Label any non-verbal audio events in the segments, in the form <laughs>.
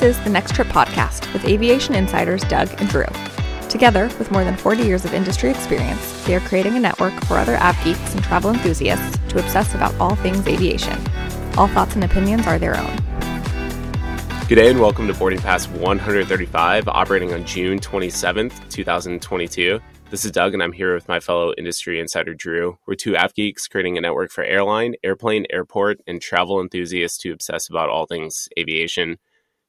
This is the Next Trip podcast with aviation insiders Doug and Drew. Together, with more than 40 years of industry experience, they are creating a network for other av geeks and travel enthusiasts to obsess about all things aviation. All thoughts and opinions are their own. Good day and welcome to Boarding Pass 135, operating on June 27th, 2022. This is Doug, and I'm here with my fellow industry insider Drew. We're two av geeks creating a network for airline, airplane, airport, and travel enthusiasts to obsess about all things aviation.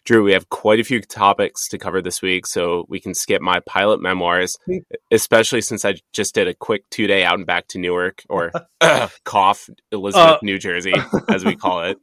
Drew, we have quite a few topics to cover this week, so we can skip my pilot memoirs, especially since I just did a quick two day out and back to Newark, or <laughs> <clears throat> cough, Elizabeth, uh, New Jersey, as we call it.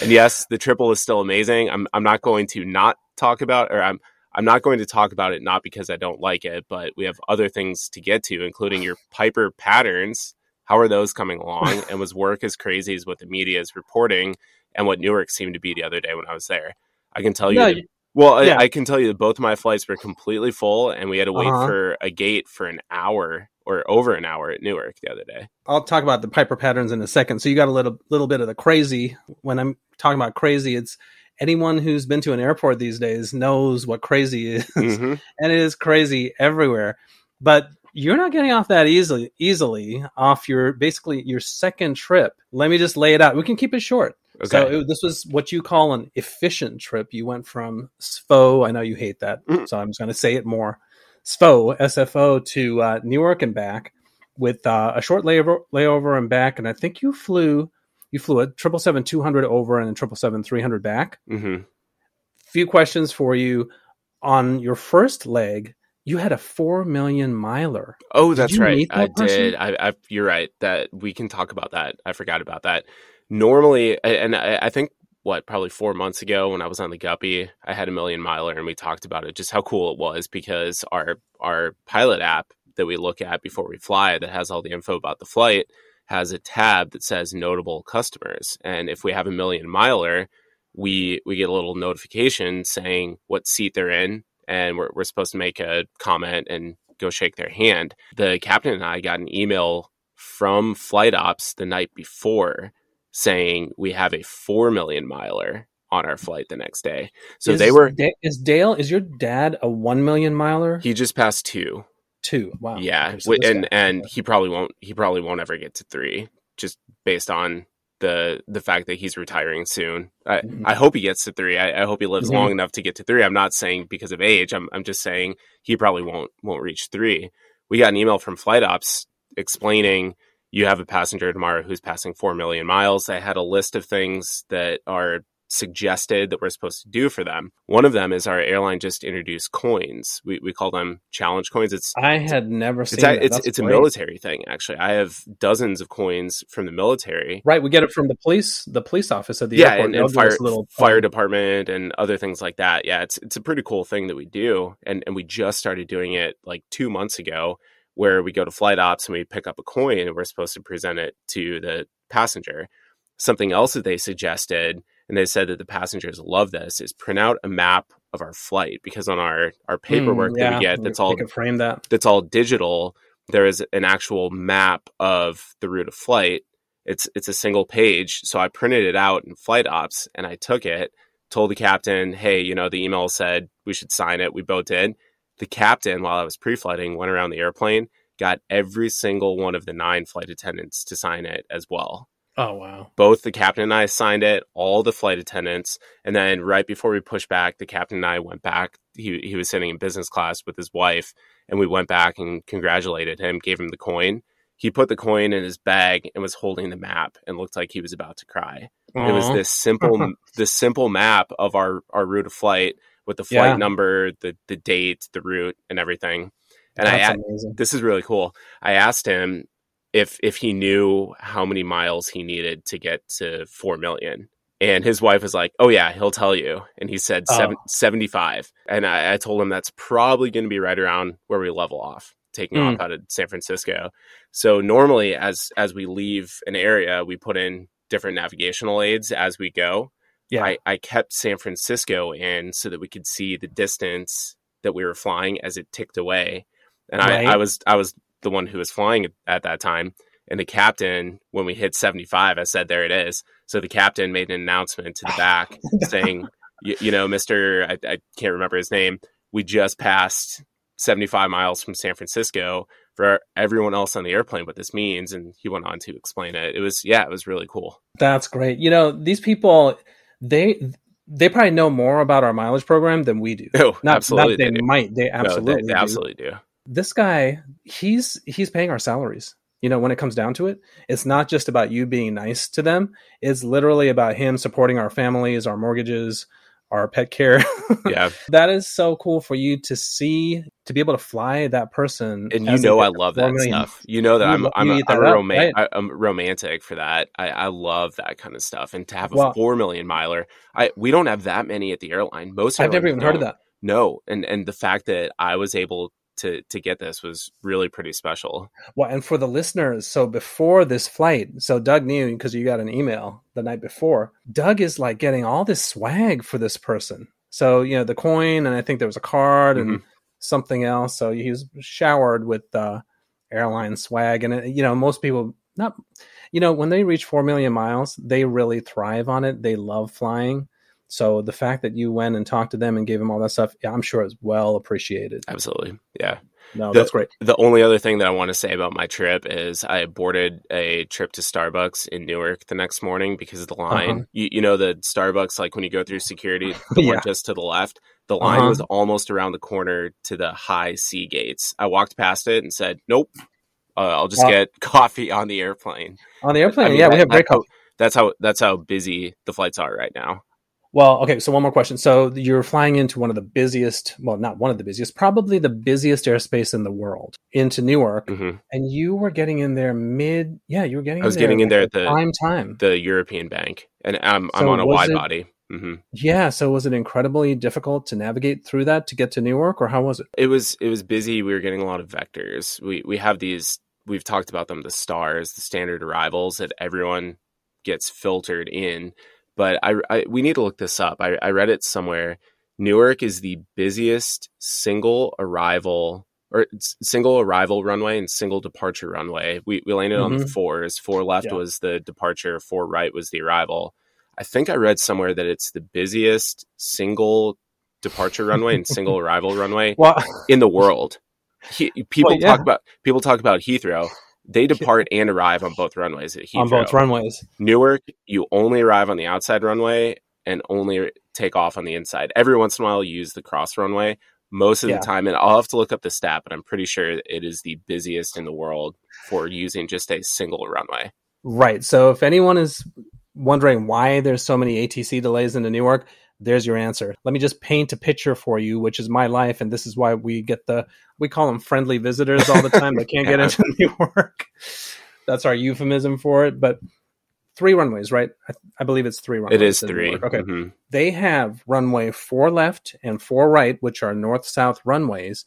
And yes, the triple is still amazing. I'm, I'm not going to not talk about, or I'm, I'm not going to talk about it not because I don't like it, but we have other things to get to, including your Piper patterns. How are those coming along? <laughs> and was work as crazy as what the media is reporting and what Newark seemed to be the other day when I was there? I can tell you. No, that, well, yeah. I, I, can tell you that both of my flights were completely full, and we had to wait uh-huh. for a gate for an hour or over an hour at Newark the other day. I'll talk about the Piper patterns in a second. So you got a little little bit of the crazy. When I'm talking about crazy, it's anyone who's been to an airport these days knows what crazy <laughs> is, mm-hmm. and it is crazy everywhere. But you're not getting off that easily easily off your basically your second trip. Let me just lay it out. We can keep it short. Okay. So it, this was what you call an efficient trip. You went from SFO. I know you hate that, mm. so I'm just going to say it more. SFO, SFO to uh, Newark and back with uh, a short layover, layover and back. And I think you flew you flew a triple seven two hundred over and a triple seven three hundred back. Mm-hmm. Few questions for you on your first leg. You had a four million miler. Oh, that's right. That I person? did. I, I, you're right. That we can talk about that. I forgot about that. Normally, and I, think what probably four months ago when I was on the Guppy, I had a million miler, and we talked about it, just how cool it was because our our pilot app that we look at before we fly that has all the info about the flight has a tab that says notable customers. And if we have a million miler, we we get a little notification saying what seat they're in, and we're, we're supposed to make a comment and go shake their hand. The captain and I got an email from flight ops the night before saying we have a 4 million miler on our flight the next day. So is, they were. Is Dale, is your dad a 1 million miler? He just passed two two. Wow. Yeah, and and he probably won't. He probably won't ever get to three, just based on the the fact that he's retiring soon. I, mm-hmm. I hope he gets to three. I, I hope he lives mm-hmm. long enough to get to three. I'm not saying because of age. I'm I'm just saying he probably won't won't reach three. We got an email from flight ops explaining you have a passenger tomorrow who's passing four million miles. I had a list of things that are suggested that we're supposed to do for them. One of them is our airline just introduced coins. We, we call them challenge coins. It's I had never seen it's a, it's, it's a military thing actually. I have dozens of coins from the military. Right, we get it from the police the police office at the yeah, airport. and, and fire little fire um, department and other things like that. Yeah, it's it's a pretty cool thing that we do, and and we just started doing it like two months ago. Where we go to flight ops and we pick up a coin and we're supposed to present it to the passenger. Something else that they suggested and they said that the passengers love this is print out a map of our flight because on our our paperwork mm, yeah. that we get that's all frame that that's all digital there is an actual map of the route of flight it's it's a single page so i printed it out in flight ops and i took it told the captain hey you know the email said we should sign it we both did the captain while i was pre-flighting went around the airplane got every single one of the nine flight attendants to sign it as well Oh wow! Both the captain and I signed it, all the flight attendants, and then right before we pushed back, the captain and I went back. He he was sitting in business class with his wife, and we went back and congratulated him, gave him the coin. He put the coin in his bag and was holding the map and looked like he was about to cry. Aww. It was this simple <laughs> this simple map of our our route of flight with the flight yeah. number, the the date, the route, and everything. And That's I amazing. this is really cool. I asked him if if he knew how many miles he needed to get to 4 million and his wife was like oh yeah he'll tell you and he said oh. seven, 75 and I, I, told him that's probably going to be right around where we level off taking mm. off out of san francisco so normally as as we leave an area we put in different navigational aids as we go yeah. I, I kept san francisco in so that we could see the distance that we were flying as it ticked away and right. I, I was I was the one who was flying at that time. And the captain, when we hit 75, I said, there it is. So the captain made an announcement to the back <laughs> saying, you, you know, Mister, I, I can't remember his name. We just passed 75 miles from San Francisco for everyone else on the airplane what this means and he went on to explain it it was yeah it was really cool that's great you know these people they they probably know more about our mileage program than we do oh not, absolutely not they, they might they absolutely no, they, they absolutely do. do this guy he's he's paying our salaries you know when it comes down to it it's not just about you being nice to them it's literally about him supporting our families our mortgages our pet care. yeah. <laughs> that is so cool for you to see to be able to fly that person. And you know I love that million. stuff. You know that you, I'm I'm, a, I'm, a rom- right? I, am romantic for that. I, I love that kind of stuff. And to have a four million miler, I we don't have that many at the airline. Most I've never even don't. heard of that. No, and and the fact that I was able to to get this was really pretty special. Well, and for the listeners, so before this flight, so Doug knew because you got an email the night before. Doug is like getting all this swag for this person. So you know the coin, and I think there was a card and mm-hmm. Something else. So he was showered with uh, airline swag, and it, you know most people not. You know, when they reach 4 million miles, they really thrive on it. They love flying. So the fact that you went and talked to them and gave them all that stuff, I'm sure is well appreciated. Absolutely. Yeah. No, the, that's great. The only other thing that I want to say about my trip is I boarded a trip to Starbucks in Newark the next morning because of the line. Uh-huh. You, you, know, the Starbucks, like when you go through security, <laughs> the yeah. one just to the left, the line uh-huh. was almost around the corner to the high sea gates. I walked past it and said, nope, uh, I'll just get <laughs> coffee on the airplane. On the airplane, I mean, yeah, we have great coffee. That's how that's how busy the flights are right now. Well, okay, so one more question. So you're flying into one of the busiest, well, not one of the busiest, probably the busiest airspace in the world into Newark, mm-hmm. and you were getting in there mid, yeah, you were getting. I was in getting in there at the prime time, the European bank, and I'm so I'm on a wide it, body. Mm-hmm. Yeah, so was it incredibly difficult to navigate through that to get to Newark, or how was it? It was it was busy. We were getting a lot of vectors. We we have these. We've talked about them, the stars, the standard arrivals that everyone gets filtered in but I, I, we need to look this up. I, I read it somewhere. Newark is the busiest single arrival or single arrival runway and single departure runway. We we landed mm-hmm. on the fours. Four left yeah. was the departure. Four right was the arrival. I think I read somewhere that it's the busiest single departure runway and single <laughs> arrival runway well, in the world. He, people well, yeah. talk about people talk about Heathrow. They depart and arrive on both runways at Heathrow. On both runways. Newark, you only arrive on the outside runway and only take off on the inside. Every once in a while, you use the cross runway. Most of yeah. the time, and I'll have to look up the stat, but I'm pretty sure it is the busiest in the world for using just a single runway. Right. So if anyone is wondering why there's so many ATC delays into Newark, there's your answer. Let me just paint a picture for you, which is my life, and this is why we get the we call them friendly visitors all the <laughs> time. they can't yeah. get into New York. That's our euphemism for it. But three runways, right? I, I believe it's three runways. It is three. Okay. Mm-hmm. They have runway four left and four right, which are north south runways.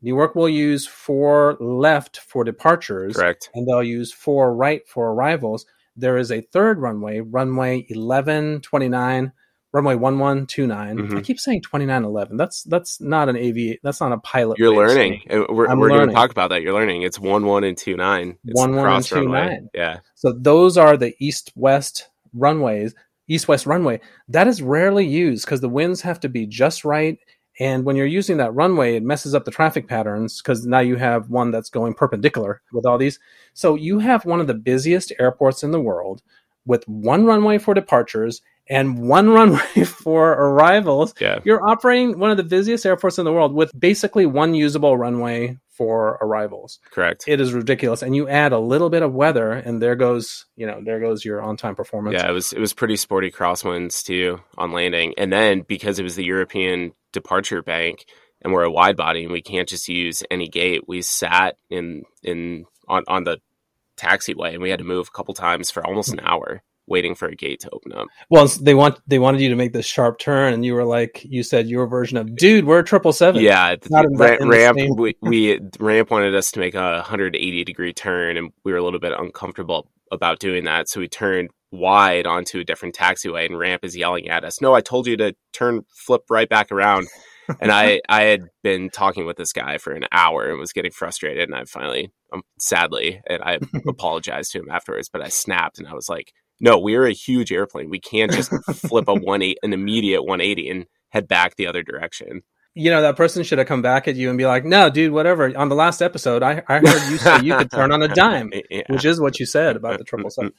Newark will use four left for departures. Correct. And they'll use four right for arrivals. There is a third runway, runway 1129 runway 1129 mm-hmm. i keep saying 2911 that's that's not an av that's not a pilot you're learning. We're, we're going to talk about that. You're learning. It's 11 and 29 it's 11 and 29 yeah. So those are the east west runways east west runway. That is rarely used because the winds have to be just right. And when you're using that runway, it messes up the traffic patterns because now you have one that's going perpendicular with all these. So you have one of the busiest airports in the world with one runway for departures and one runway <laughs> for arrivals. Yeah. You're operating one of the busiest airports in the world with basically one usable runway for arrivals. Correct. It is ridiculous. And you add a little bit of weather and there goes, you know, there goes your on-time performance. Yeah, it was it was pretty sporty crosswinds too on landing. And then because it was the European departure bank and we're a wide body and we can't just use any gate, we sat in in on on the taxiway and we had to move a couple times for almost an hour waiting for a gate to open up. Well, they want they wanted you to make this sharp turn, and you were like, you said your version of, "Dude, we're triple seven. Yeah, ra- ramp. we, <laughs> we ramp wanted us to make a 180 degree turn, and we were a little bit uncomfortable about doing that, so we turned wide onto a different taxiway, and ramp is yelling at us, "No, I told you to turn, flip right back around." and I <laughs> I had been talking with this guy for an hour and was getting frustrated, and I finally, um, sadly, and I <laughs> apologized to him afterwards, but I snapped and I was like, No, we're a huge airplane. We can't just <laughs> flip a one eight an immediate 180 and head back the other direction. You know, that person should have come back at you and be like, no, dude, whatever. On the last episode, I, I heard you say you could turn on a <laughs> dime, yeah. which is what you said about the triple seven.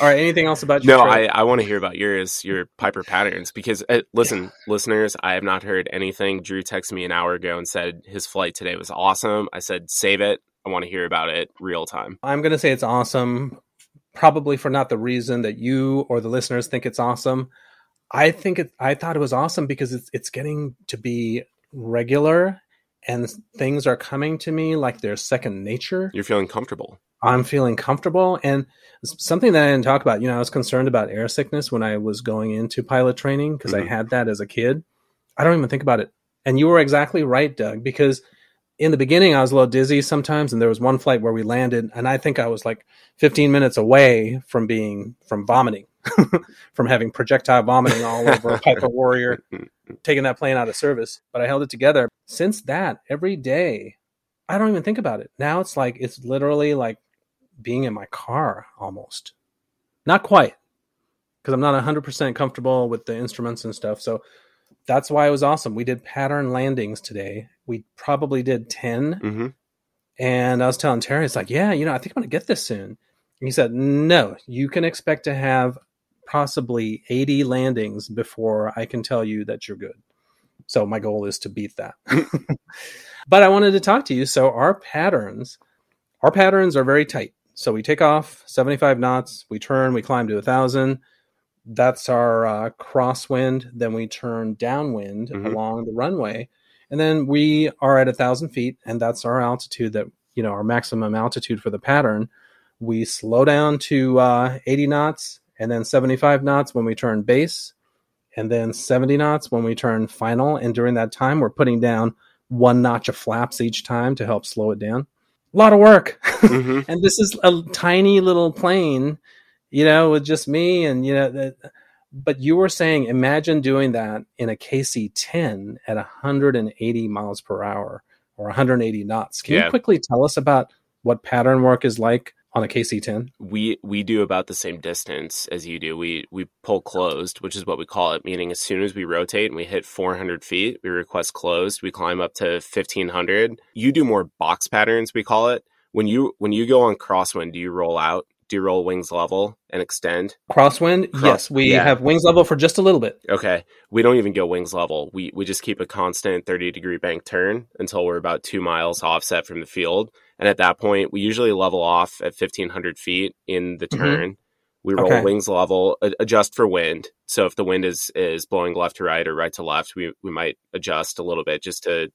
All right. Anything else about your? No, I, I want to hear about yours, your Piper patterns, because uh, listen, listeners, I have not heard anything. Drew texted me an hour ago and said his flight today was awesome. I said, save it. I want to hear about it real time. I'm going to say it's awesome, probably for not the reason that you or the listeners think it's awesome. I think it, I thought it was awesome because it's it's getting to be regular and things are coming to me like they're second nature. You're feeling comfortable. I'm feeling comfortable. And something that I didn't talk about, you know, I was concerned about air sickness when I was going into pilot training because mm-hmm. I had that as a kid. I don't even think about it. And you were exactly right, Doug, because in the beginning I was a little dizzy sometimes. And there was one flight where we landed, and I think I was like 15 minutes away from being, from vomiting, <laughs> from having projectile vomiting all over a Piper <laughs> Warrior, taking that plane out of service. But I held it together. Since that, every day, I don't even think about it. Now it's like, it's literally like being in my car almost. Not quite, because I'm not 100% comfortable with the instruments and stuff. So that's why it was awesome. We did pattern landings today. We probably did 10. Mm-hmm. And I was telling Terry, it's like, yeah, you know, I think I'm going to get this soon. And he said, no, you can expect to have possibly 80 landings before I can tell you that you're good. So my goal is to beat that. <laughs> but I wanted to talk to you. So our patterns, our patterns are very tight. So we take off 75 knots, we turn, we climb to a thousand. That's our uh, crosswind. Then we turn downwind mm-hmm. along the runway, and then we are at a thousand feet, and that's our altitude. That you know our maximum altitude for the pattern. We slow down to uh, 80 knots, and then 75 knots when we turn base, and then 70 knots when we turn final. And during that time, we're putting down one notch of flaps each time to help slow it down a lot of work. <laughs> Mm-hmm. and this is a tiny little plane, you know, with just me and, you know, but you were saying, imagine doing that in a KC 10 at 180 miles per hour or 180 knots. Can yeah. you quickly tell us about what pattern work is like on a KC10? We we do about the same distance as you do. We we pull closed, which is what we call it. Meaning, as soon as we rotate and we hit 400 feet, we request closed. We climb up to 1500. You do more box patterns, we call it. When you when you go on crosswind, do you roll out? Do you roll wings level and extend? Crosswind, Cross, yes. We yeah. have wings level for just a little bit. Okay, we don't even go wings level. We we just keep a constant 30 degree bank turn until we're about two miles offset from the field and at that point, we usually level off at 1500 feet in the mm-hmm. turn. Mm-hmm. We roll okay. wings level, adjust for wind. So if the wind is is blowing left to right or right to left, we we might adjust a little bit just to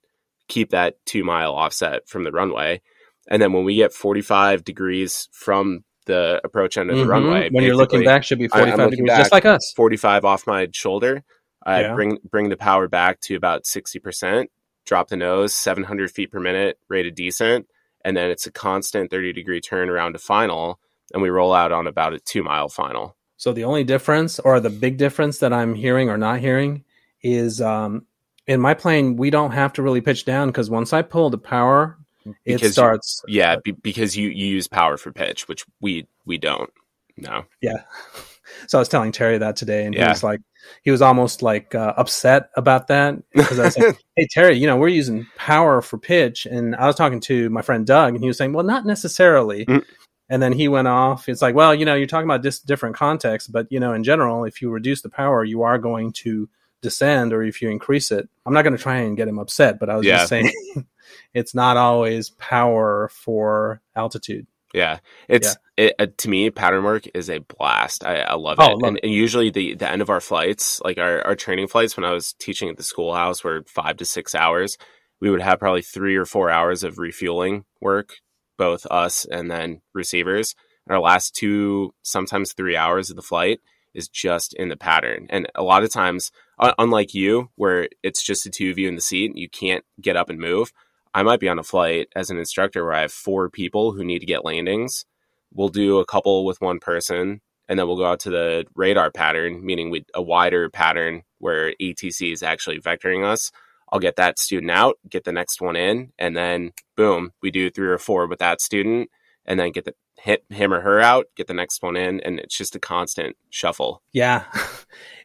keep that two mile offset from the runway. And then when we get 45 degrees from the approach end of the mm-hmm. runway, when you're looking back, should be 45 degrees, just like us. 45 off my shoulder. I yeah. bring bring the power back to about 60 percent. Drop the nose, 700 feet per minute, rated decent and then it's a constant 30 degree turn around to final and we roll out on about a two mile final so the only difference or the big difference that i'm hearing or not hearing is um, in my plane we don't have to really pitch down because once i pull the power it because starts you, yeah be, because you, you use power for pitch which we we don't no yeah so i was telling terry that today and yeah. he was like he was almost like uh, upset about that because I was like, <laughs> "Hey Terry, you know we're using power for pitch," and I was talking to my friend Doug, and he was saying, "Well, not necessarily." Mm. And then he went off. It's like, well, you know, you're talking about dis- different contexts, but you know, in general, if you reduce the power, you are going to descend, or if you increase it, I'm not going to try and get him upset, but I was yeah. just saying, <laughs> it's not always power for altitude. Yeah, it's yeah. It, uh, to me pattern work is a blast. I, I love oh, it, love and, it. and, usually the the end of our flights, like our our training flights, when I was teaching at the schoolhouse, were five to six hours. We would have probably three or four hours of refueling work, both us and then receivers. And our last two, sometimes three hours of the flight is just in the pattern. And a lot of times, unlike you, where it's just the two of you in the seat, and you can't get up and move I might be on a flight as an instructor where I have four people who need to get landings. We'll do a couple with one person, and then we'll go out to the radar pattern, meaning we a wider pattern where ATC is actually vectoring us. I'll get that student out, get the next one in, and then boom, we do three or four with that student, and then get the hit him or her out, get the next one in, and it's just a constant shuffle. Yeah. <laughs>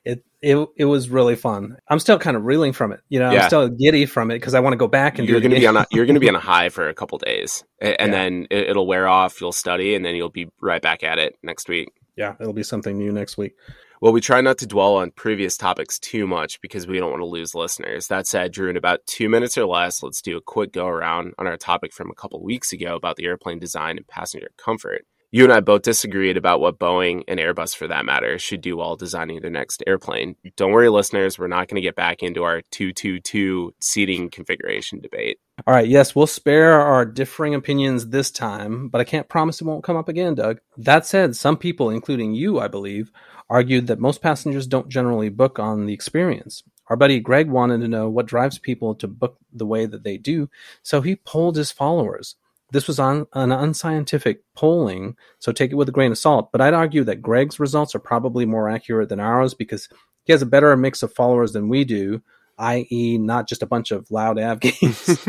It, it it was really fun. I'm still kind of reeling from it. You know, yeah. I'm still giddy from it because I want to go back and you're to be on a, you're going to be on a high for a couple days, and, yeah. then it, it'll wear off. You'll study, and then you'll be right back at it next week. Yeah, it'll be something new next week. Well, we try not to dwell on previous topics too much because we don't want to lose listeners. That said, Drew, in about two minutes or less, let's do a quick go around on our topic from a couple weeks ago about the airplane design and passenger comfort. You and I both disagreed about what Boeing and Airbus, for that matter, should do while designing their next airplane. Don't worry, listeners, we're not going to get back into our 222 seating configuration debate. All right, yes, we'll spare our differing opinions this time, but I can't promise it won't come up again, Doug. That said, some people, including you, I believe, argued that most passengers don't generally book on the experience. Our buddy Greg wanted to know what drives people to book the way that they do, so he polled his followers. This was on an unscientific polling, so take it with a grain of salt. But I'd argue that Greg's results are probably more accurate than ours because he has a better mix of followers than we do, i.e., not just a bunch of loud av <laughs> geeks.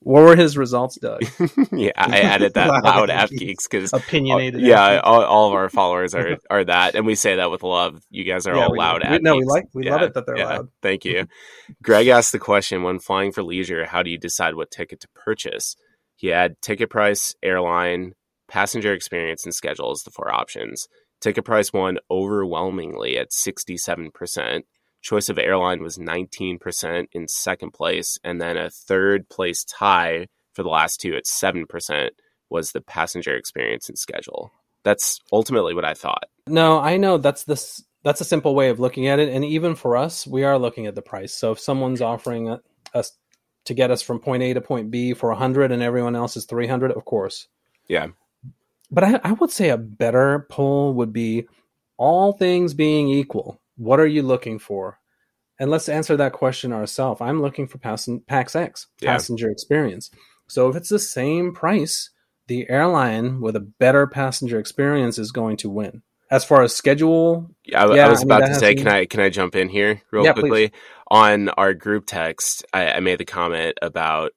what were his results, Doug? <laughs> yeah, I added that loud, loud av geeks because opinionated. All, yeah, all, all, of our followers are are that, and we say that with love. You guys are yeah, all we, loud. We, no, we like we yeah, love it that they're yeah, loud. Thank you. <laughs> Greg asked the question: When flying for leisure, how do you decide what ticket to purchase? He had ticket price, airline, passenger experience, and schedule as the four options. Ticket price won overwhelmingly at 67%. Choice of airline was 19% in second place. And then a third place tie for the last two at 7% was the passenger experience and schedule. That's ultimately what I thought. No, I know that's this that's a simple way of looking at it and even for us we are looking at the price so if someone's offering us to get us from point A to point B for 100 and everyone else is 300, of course. Yeah. But I, I would say a better poll would be all things being equal, what are you looking for? And let's answer that question ourselves. I'm looking for pass- PAX X, passenger yeah. experience. So if it's the same price, the airline with a better passenger experience is going to win as far as schedule yeah, I, yeah, I was I mean, about to say can i can i jump in here real yeah, quickly please. on our group text I, I, made the comment about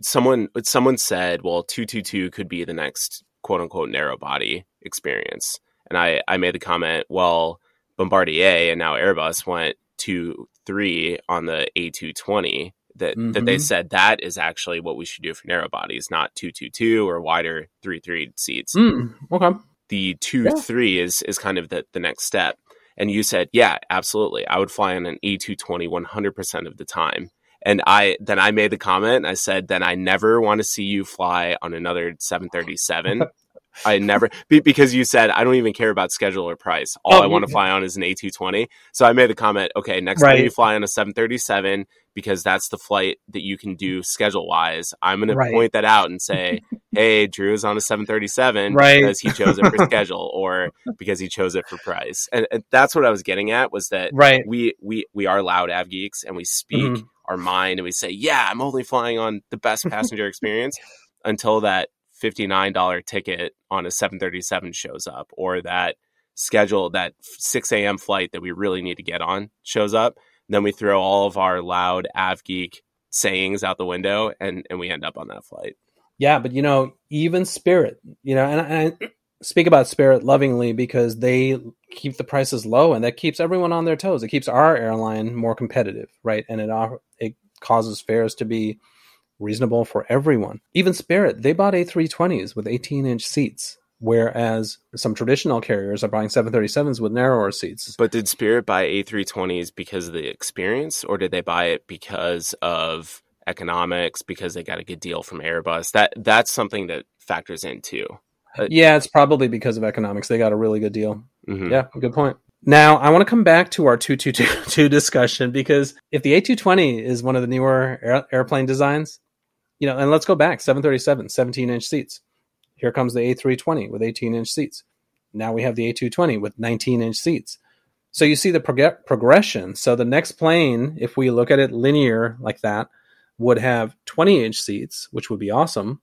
someone someone said well 222 could be the next quote unquote narrow body experience and i i made the comment well bombardier and now airbus went to three on the a220 that mm-hmm. that they mm-hmm. said that is actually what we should do for narrow bodies not 222 or wider 3 3 seats mm, okay the two yeah. three is is kind of the the next step. And you said, yeah, absolutely. I would fly on an A220 100% of the time. And I then I made the comment and I said, then I never want to see you fly on another 737 <laughs> I never because you said I don't even care about schedule or price. All oh, I want to fly on is an A220. So I made the comment, okay, next right. time you fly on a 737 because that's the flight that you can do schedule wise. I'm going right. to point that out and <laughs> say, "Hey, Drew is on a 737 right. because he chose it for <laughs> schedule or because he chose it for price." And, and, that's what I was getting at was that right. we we we are loud av geeks and we speak mm-hmm. our mind and we say, "Yeah, I'm only flying on the best <laughs> passenger experience." Until that $59 ticket on a 737 shows up or that schedule that 6 a.m flight that we really need to get on shows up then we throw all of our loud av geek sayings out the window and and we end up on that flight. Yeah but you know even spirit you know and i speak about spirit lovingly because they keep the prices low and that keeps everyone on their toes. It keeps our airline more competitive right? And it it causes fares to be reasonable for everyone. Even Spirit, they bought A320s with 18 inch seats, whereas some traditional carriers are buying 737s with narrower seats. But did Spirit buy A320s because of the experience, or did they buy it because of economics, because they got a good deal from Airbus? That That's something that factors in too. Uh, yeah, it's probably because of economics. They got a really good deal. Mm-hmm. Yeah, good point. Now, I want to come back to our 222 <laughs> discussion because if the A220 is one of the newer air- airplane designs, you know, and let's go back 737, 17 inch seats. Here comes the A320 with 18 inch seats. Now we have the A220 with 19 inch seats. So you see the prog- progression. So the next plane, if we look at it linear like that, would have 20 inch seats, which would be awesome.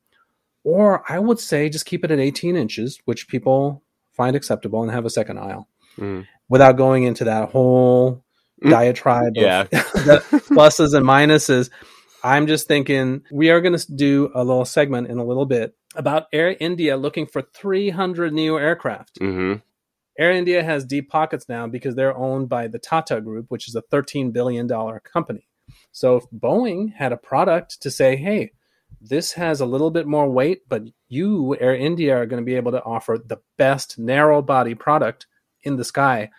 Or I would say just keep it at 18 inches, which people find acceptable, and have a second aisle mm. without going into that whole mm. diatribe yeah. <laughs> of pluses and minuses. I'm just thinking we are going to do a little segment in a little bit about Air India looking for 300 new aircraft. Mm-hmm. Air India has deep pockets now because they're owned by the Tata Group, which is a $13 billion company. So if Boeing had a product to say, hey, this has a little bit more weight, but you, Air India, are going to be able to offer the best narrow body product in the sky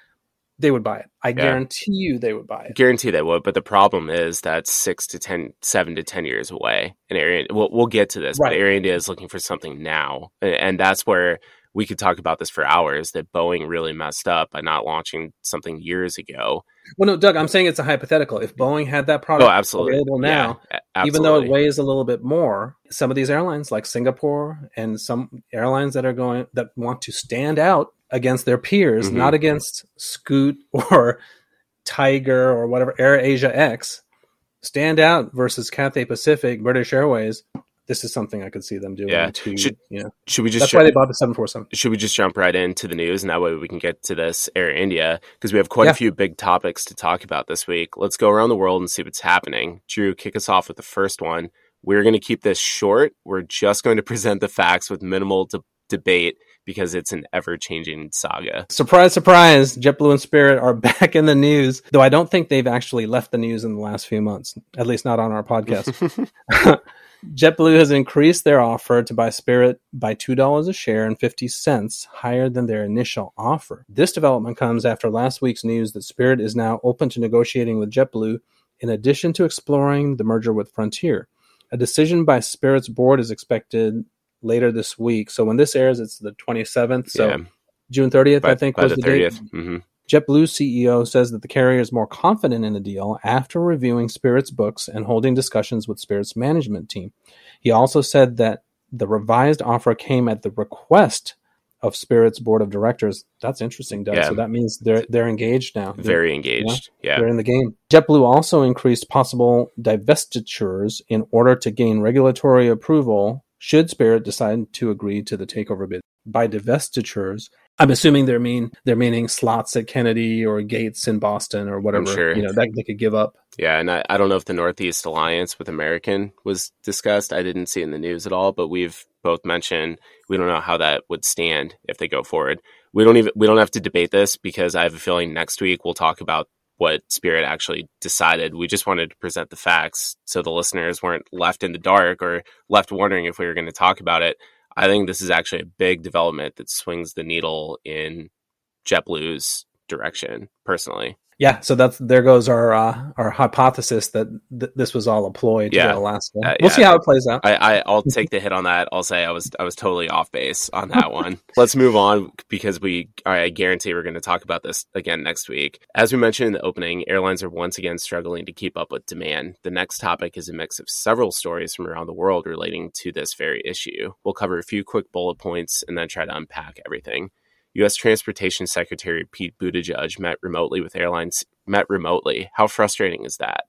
they would buy it. I yeah. guarantee you they would buy it. Guarantee they would, but the problem is that's six to ten, seven to ten years away. And Air, we'll, we'll get to this, right. but Air India is looking for something now, and that's where we could talk about this for hours. That Boeing really messed up by not launching something years ago. Well, no, Doug, I'm saying it's a hypothetical. If Boeing had that product oh, absolutely. available now, yeah, even though it weighs a little bit more, some of these airlines, like Singapore, and some airlines that are going that want to stand out against their peers, mm-hmm. not against Scoot <laughs> or Tiger or whatever Air Asia X. Stand out versus Cathay Pacific, British Airways. This is something I could see them doing. Yeah. To, should, you know, should we just? That's jump, why they bought the seven four seven. Should we just jump right into the news, and that way we can get to this Air India because we have quite yeah. a few big topics to talk about this week. Let's go around the world and see what's happening. Drew, kick us off with the first one. We're going to keep this short. We're just going to <laughs> present the facts with minimal de- debate because it's an ever changing saga. Surprise, surprise. JetBlue and Spirit are <laughs> back in the news, though I don't think they've actually left the news in the last few months, at least not on our podcast. <laughs> <laughs> JetBlue has increased their offer to buy Spirit by $2 a share and 50 cents higher than their initial offer. This development comes after last week's news that Spirit is now open to negotiating with JetBlue in addition to exploring the merger with Frontier. A decision by Spirit's board is expected later this week. So when this airs, it's the 27th. So yeah. June 30th, by, I think, was the, the 30th. date. Mm-hmm. JetBlue CEO says that the carrier is more confident in the deal after reviewing Spirit's books and holding discussions with Spirit's management team. He also said that the revised offer came at the request of Spirit's board of directors. That's interesting, Doug. Yeah. So that means they're they're engaged now. Very engaged. yeah. They're in the game. JetBlue also increased possible divestitures in order to gain regulatory approval should Spirit decide to agree to the takeover bid. By divestitures, I'm assuming they're mean they're meaning slots at Kennedy or gates in Boston or whatever. Sure. You know that they could give up. Yeah, and I, I don't know if the Northeast Alliance with American was discussed. I didn't see it in the news at all, but we've both mentioned we don't know how that would stand if they go forward. We don't even we don't have to debate this because I have a feeling next week we'll talk about what Spirit actually decided. We just wanted to present the facts so the listeners weren't left in the dark or left wondering if we were going to talk about it. I think this is actually a big development that swings the needle in JetBlue's direction, personally yeah, so that's there goes our uh, our hypothesis that th- this was all a ploy to yeah. Alaska. Uh, we'll yeah. see how it plays out. I, I will <laughs> take the hit on that. I'll say I was I was totally off base on that one. <laughs> Let's move on because we I guarantee we're going to talk about this again next week. As we mentioned in the opening, airlines are once again struggling to keep up with demand. The next topic is a mix of several stories from around the world relating to this very issue. We'll cover a few quick bullet points and then try to unpack everything. U.S. Transportation Secretary Pete Buttigieg met remotely with airlines. Met remotely. How frustrating is that?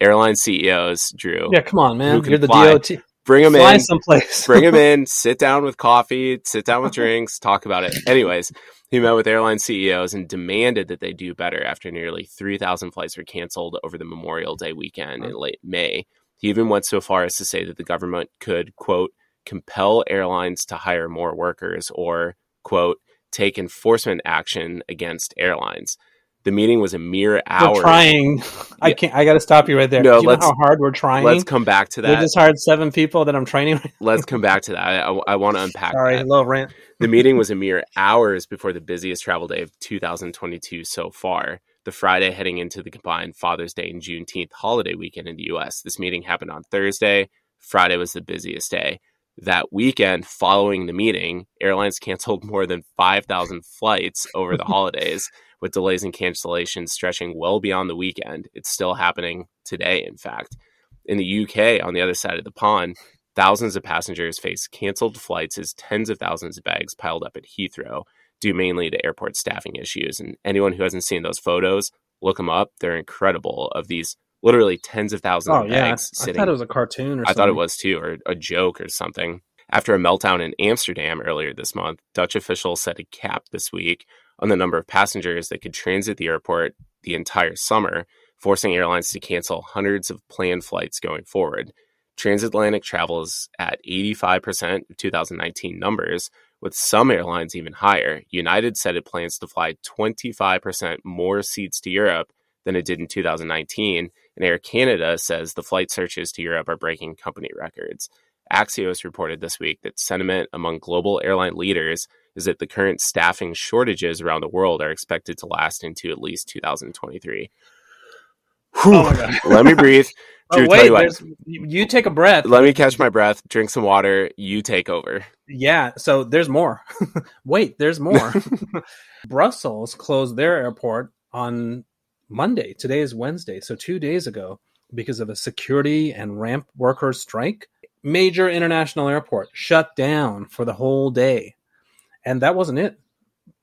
Airline CEOs, Drew. Yeah, come on, man. You're the fly. DOT. Bring them fly in. someplace. <laughs> bring them in. Sit down with coffee. Sit down with drinks. Talk about it. Anyways, he met with airline CEOs and demanded that they do better after nearly 3,000 flights were canceled over the Memorial Day weekend in late May. He even went so far as to say that the government could, quote, compel airlines to hire more workers or, quote, take enforcement action against airlines. The meeting was a mere hour. We're trying. I can't. I got to stop you right there. No, let's, how hard we're trying. Let's come back to that. We just hired seven people that I'm training. let's come back to that. I, I, I want to unpack. Sorry, that. little rant. the meeting was a mere hours before the busiest travel day of 2022 so far. The Friday heading into the combined Father's Day and Juneteenth holiday weekend in the U.S. This meeting happened on Thursday. Friday was the busiest day that weekend following the meeting, airlines canceled more than 5,000 flights over the <laughs> holidays, with delays and cancellations stretching well beyond the weekend. It's still happening today, in fact. In the UK, on the other side of the pond, thousands of passengers face canceled flights as tens of thousands of bags piled up at Heathrow, due mainly to airport staffing issues. And anyone who hasn't seen those photos, look them up. They're incredible of these literally tens of thousands oh, of yeah. bags sitting. I thought it was a cartoon or I thought it was too, or a joke or something. After a meltdown in Amsterdam earlier this month, Dutch officials set a cap this week on the number of passengers that could transit the airport the entire summer, forcing airlines to cancel hundreds of planned flights going forward. Transatlantic travel is at 85% of 2019 numbers, with some airlines even higher. United said it plans to fly 25% more seats to Europe than it did in 2019, and Air Canada says the flight searches to Europe are breaking company records. Axios reported this week that sentiment among global airline leaders is that the current staffing shortages around the world are expected to last into at least 2023. Oh <laughs> Let me breathe. <laughs> Drew, oh, wait, you, you take a breath. Let me catch my breath, drink some water. You take over. Yeah, so there's more. <laughs> wait, there's more. Brussels closed their airport on Monday. Today is Wednesday, so two days ago, because of a security and ramp workers strike. Major international airport shut down for the whole day. And that wasn't it.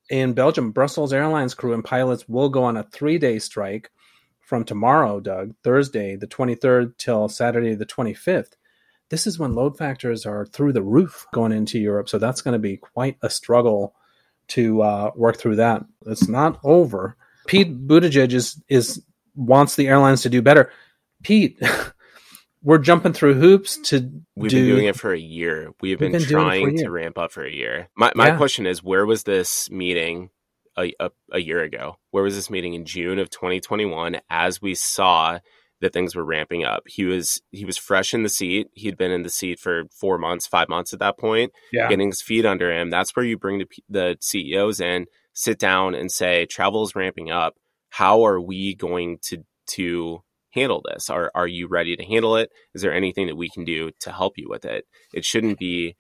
In Belgium, Brussels Airlines crew and pilots will go on a three day strike from tomorrow, Doug, Thursday, the 23rd, till Saturday, the 25th, this is when load factors are through the roof going into Europe. So that's going to be quite a struggle to uh, work through that. It's not over. Pete Buttigieg is, is wants the airlines to do better. Pete, <laughs> we're jumping through hoops to. We've do, been doing it for a year. We've been, been trying to ramp up for a year. My my yeah. question is, where was this meeting a, a, a year ago. Where was this meeting in June of 2021? As we saw that things were ramping up, he was he was fresh in the seat. He'd been in the seat for four months, five months at that point, yeah. getting his feet under him. That's where you bring the, the CEOs in, sit down, and say, "Travel is ramping up. How are we going to to handle this? Are are you ready to handle it? Is there anything that we can do to help you with it? It shouldn't be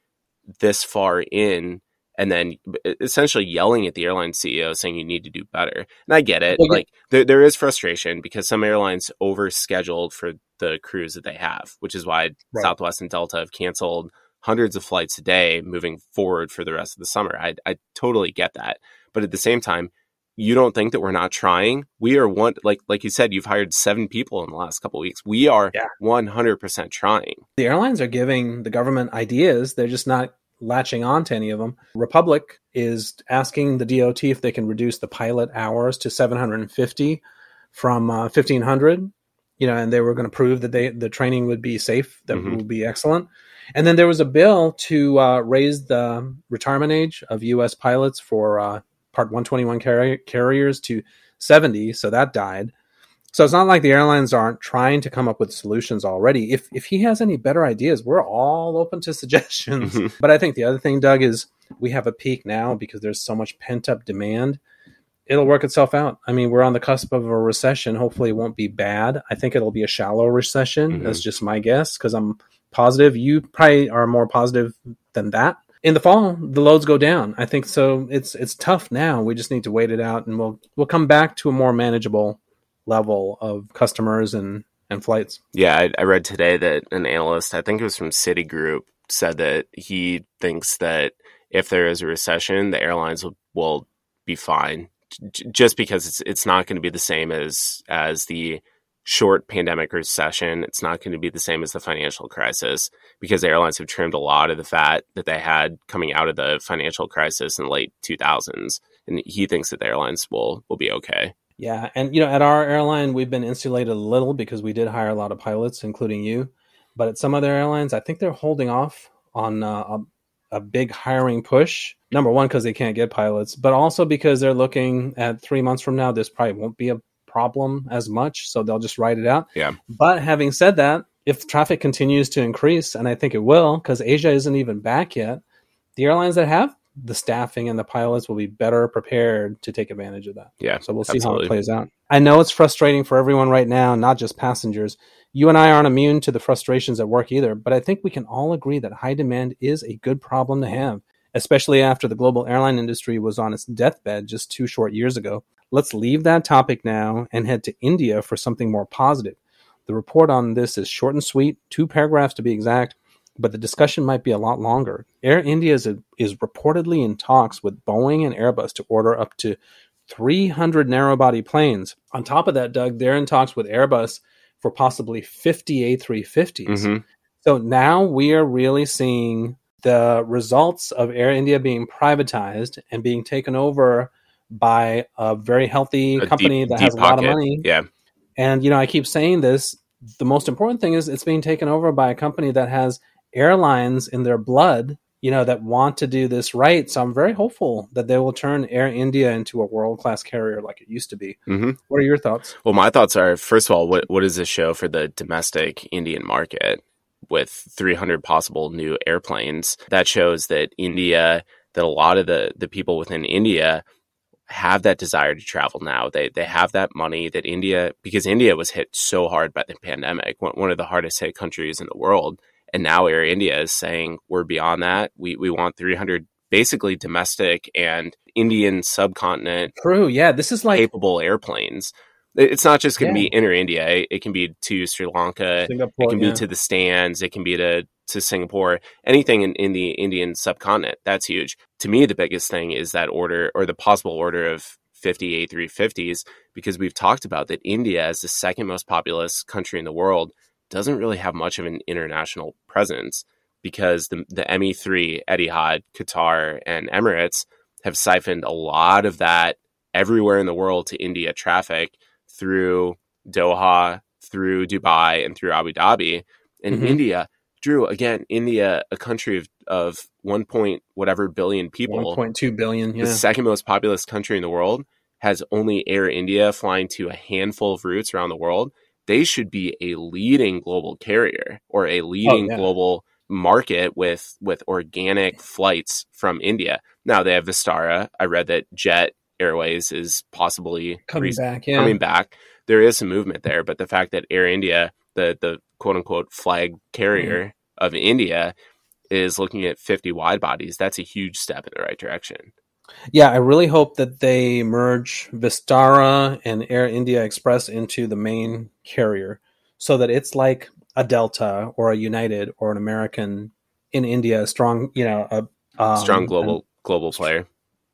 this far in and then essentially yelling at the airline CEO saying you need to do better. And I get it. Like there, there is frustration because some airlines overscheduled for the crews that they have, which is why right. Southwest and Delta have canceled hundreds of flights a day moving forward for the rest of the summer. I, I totally get that. But at the same time, you don't think that we're not trying? We are one like like you said, you've hired seven people in the last couple weeks. We are one hundred percent trying. The airlines are giving the government ideas; they're just not latching on to any of them. Republic is asking the DOT if they can reduce the pilot hours to 750 from uh, 1500. You know, and they were going to prove that they the training would be safe, that mm-hmm. would be excellent. And then there was a bill to uh, raise the retirement age of U.S. pilots for uh, Part 121 carriers to 70, so that died. So it's not like the airlines aren't trying to come up with solutions already. If if he has any better ideas, we're all open to <laughs> suggestions. Mm-hmm. But I think the other thing, Doug, is we have a peak now because there's so much pent up demand. It'll work itself out. I mean, we're on the cusp of a recession. Hopefully, it won't be bad. I think it'll be a shallow recession. Mm-hmm. That's just my guess because I'm positive. You probably are more positive than that. In the fall, the loads go down. I think so. It's it's tough now. We just need to wait it out, and we'll we'll come back to a more manageable level of customers and and flights. Yeah, I, I, read today that an analyst, I think it was from Citigroup, said that he thinks that if there is a recession, the airlines will, will be fine, just because it's it's not going to be the same as as the short pandemic recession. It's not going to be the same as the financial crisis because airlines have trimmed a lot of the fat that they had coming out of the financial crisis in the late 2000s, and he thinks that the airlines will will be okay. Yeah, and you know, at our airline, we've been insulated a little because we did hire a lot of pilots, including you. But at some other airlines, I think they're holding off on uh, a, a big hiring push. Number one, because they can't get pilots, but also because they're looking at three months from now, this probably won't be a problem as much, so they'll just write it out. Yeah. But having said that, if traffic continues to increase, and I think it will, because Asia isn't even back yet, the airlines that have the staffing and the pilots will be better prepared to take advantage of that. Yeah. So we'll see absolutely. how it plays out. I know it's frustrating for everyone right now, not just passengers. You and I aren't immune to the frustrations at work either, but I think we can all agree that high demand is a good problem to have, especially after the global airline industry was on its deathbed just two short years ago. Let's leave that topic now and head to India for something more positive. The report on this is short and sweet, two paragraphs to be exact but the discussion might be a lot longer. Air India is, a, is reportedly in talks with Boeing and Airbus to order up to 300 narrow-body planes. On top of that, Doug, they're in talks with Airbus for possibly 50 A350s. Mm-hmm. So now we are really seeing the results of Air India being privatized and being taken over by a very healthy a company deep, that deep has a pocket. lot of money. Yeah. And you know, I keep saying this. The most important thing is it's being taken over by a company that has airlines in their blood you know, that want to do this right. So I'm very hopeful that they will turn Air India into a world class carrier like it used to be. Mm-hmm. What are your thoughts? Well, my thoughts are first of all, what what does this show for the domestic Indian market with 300 possible new airplanes? That shows that India, that a lot of the the people within India have that desire to travel now. They they have that money that India because India was hit so hard by the pandemic, one of the hardest hit countries in the world and now Air India is saying we're beyond that. We we want 300 basically domestic and Indian subcontinent. True. Yeah, this is like capable airplanes. It's not just going to yeah. be inner India. It can be to Sri Lanka. Singapore, it can yeah. be to the stands. It can be to to Singapore. Anything in, in the Indian subcontinent. That's huge. To me, the biggest thing is that order or the possible order of 50 A350s because we've talked about that India is the second most populous country in the world doesn't really have much of an international presence because the, the ME3, Etihad, Qatar, and Emirates have siphoned a lot of that everywhere in the world to India traffic through Doha, through Dubai, and through Abu Dhabi. And mm-hmm. India, Drew, again, India, a country of, of 1 point whatever billion people, 1.2 billion, yeah. the second most populous country in the world, has only Air India flying to a handful of routes around the world they should be a leading global carrier or a leading oh, yeah. global market with with organic flights from India. Now they have Vistara. I read that Jet Airways is possibly coming re- back. Yeah. Coming back. There is some movement there, but the fact that Air India, the the quote unquote flag carrier mm. of India, is looking at 50 wide bodies, that's a huge step in the right direction. Yeah, I really hope that they merge Vistara and Air India Express into the main carrier so that it's like a Delta or a United or an American in India, a strong, you know, a um, strong global global player.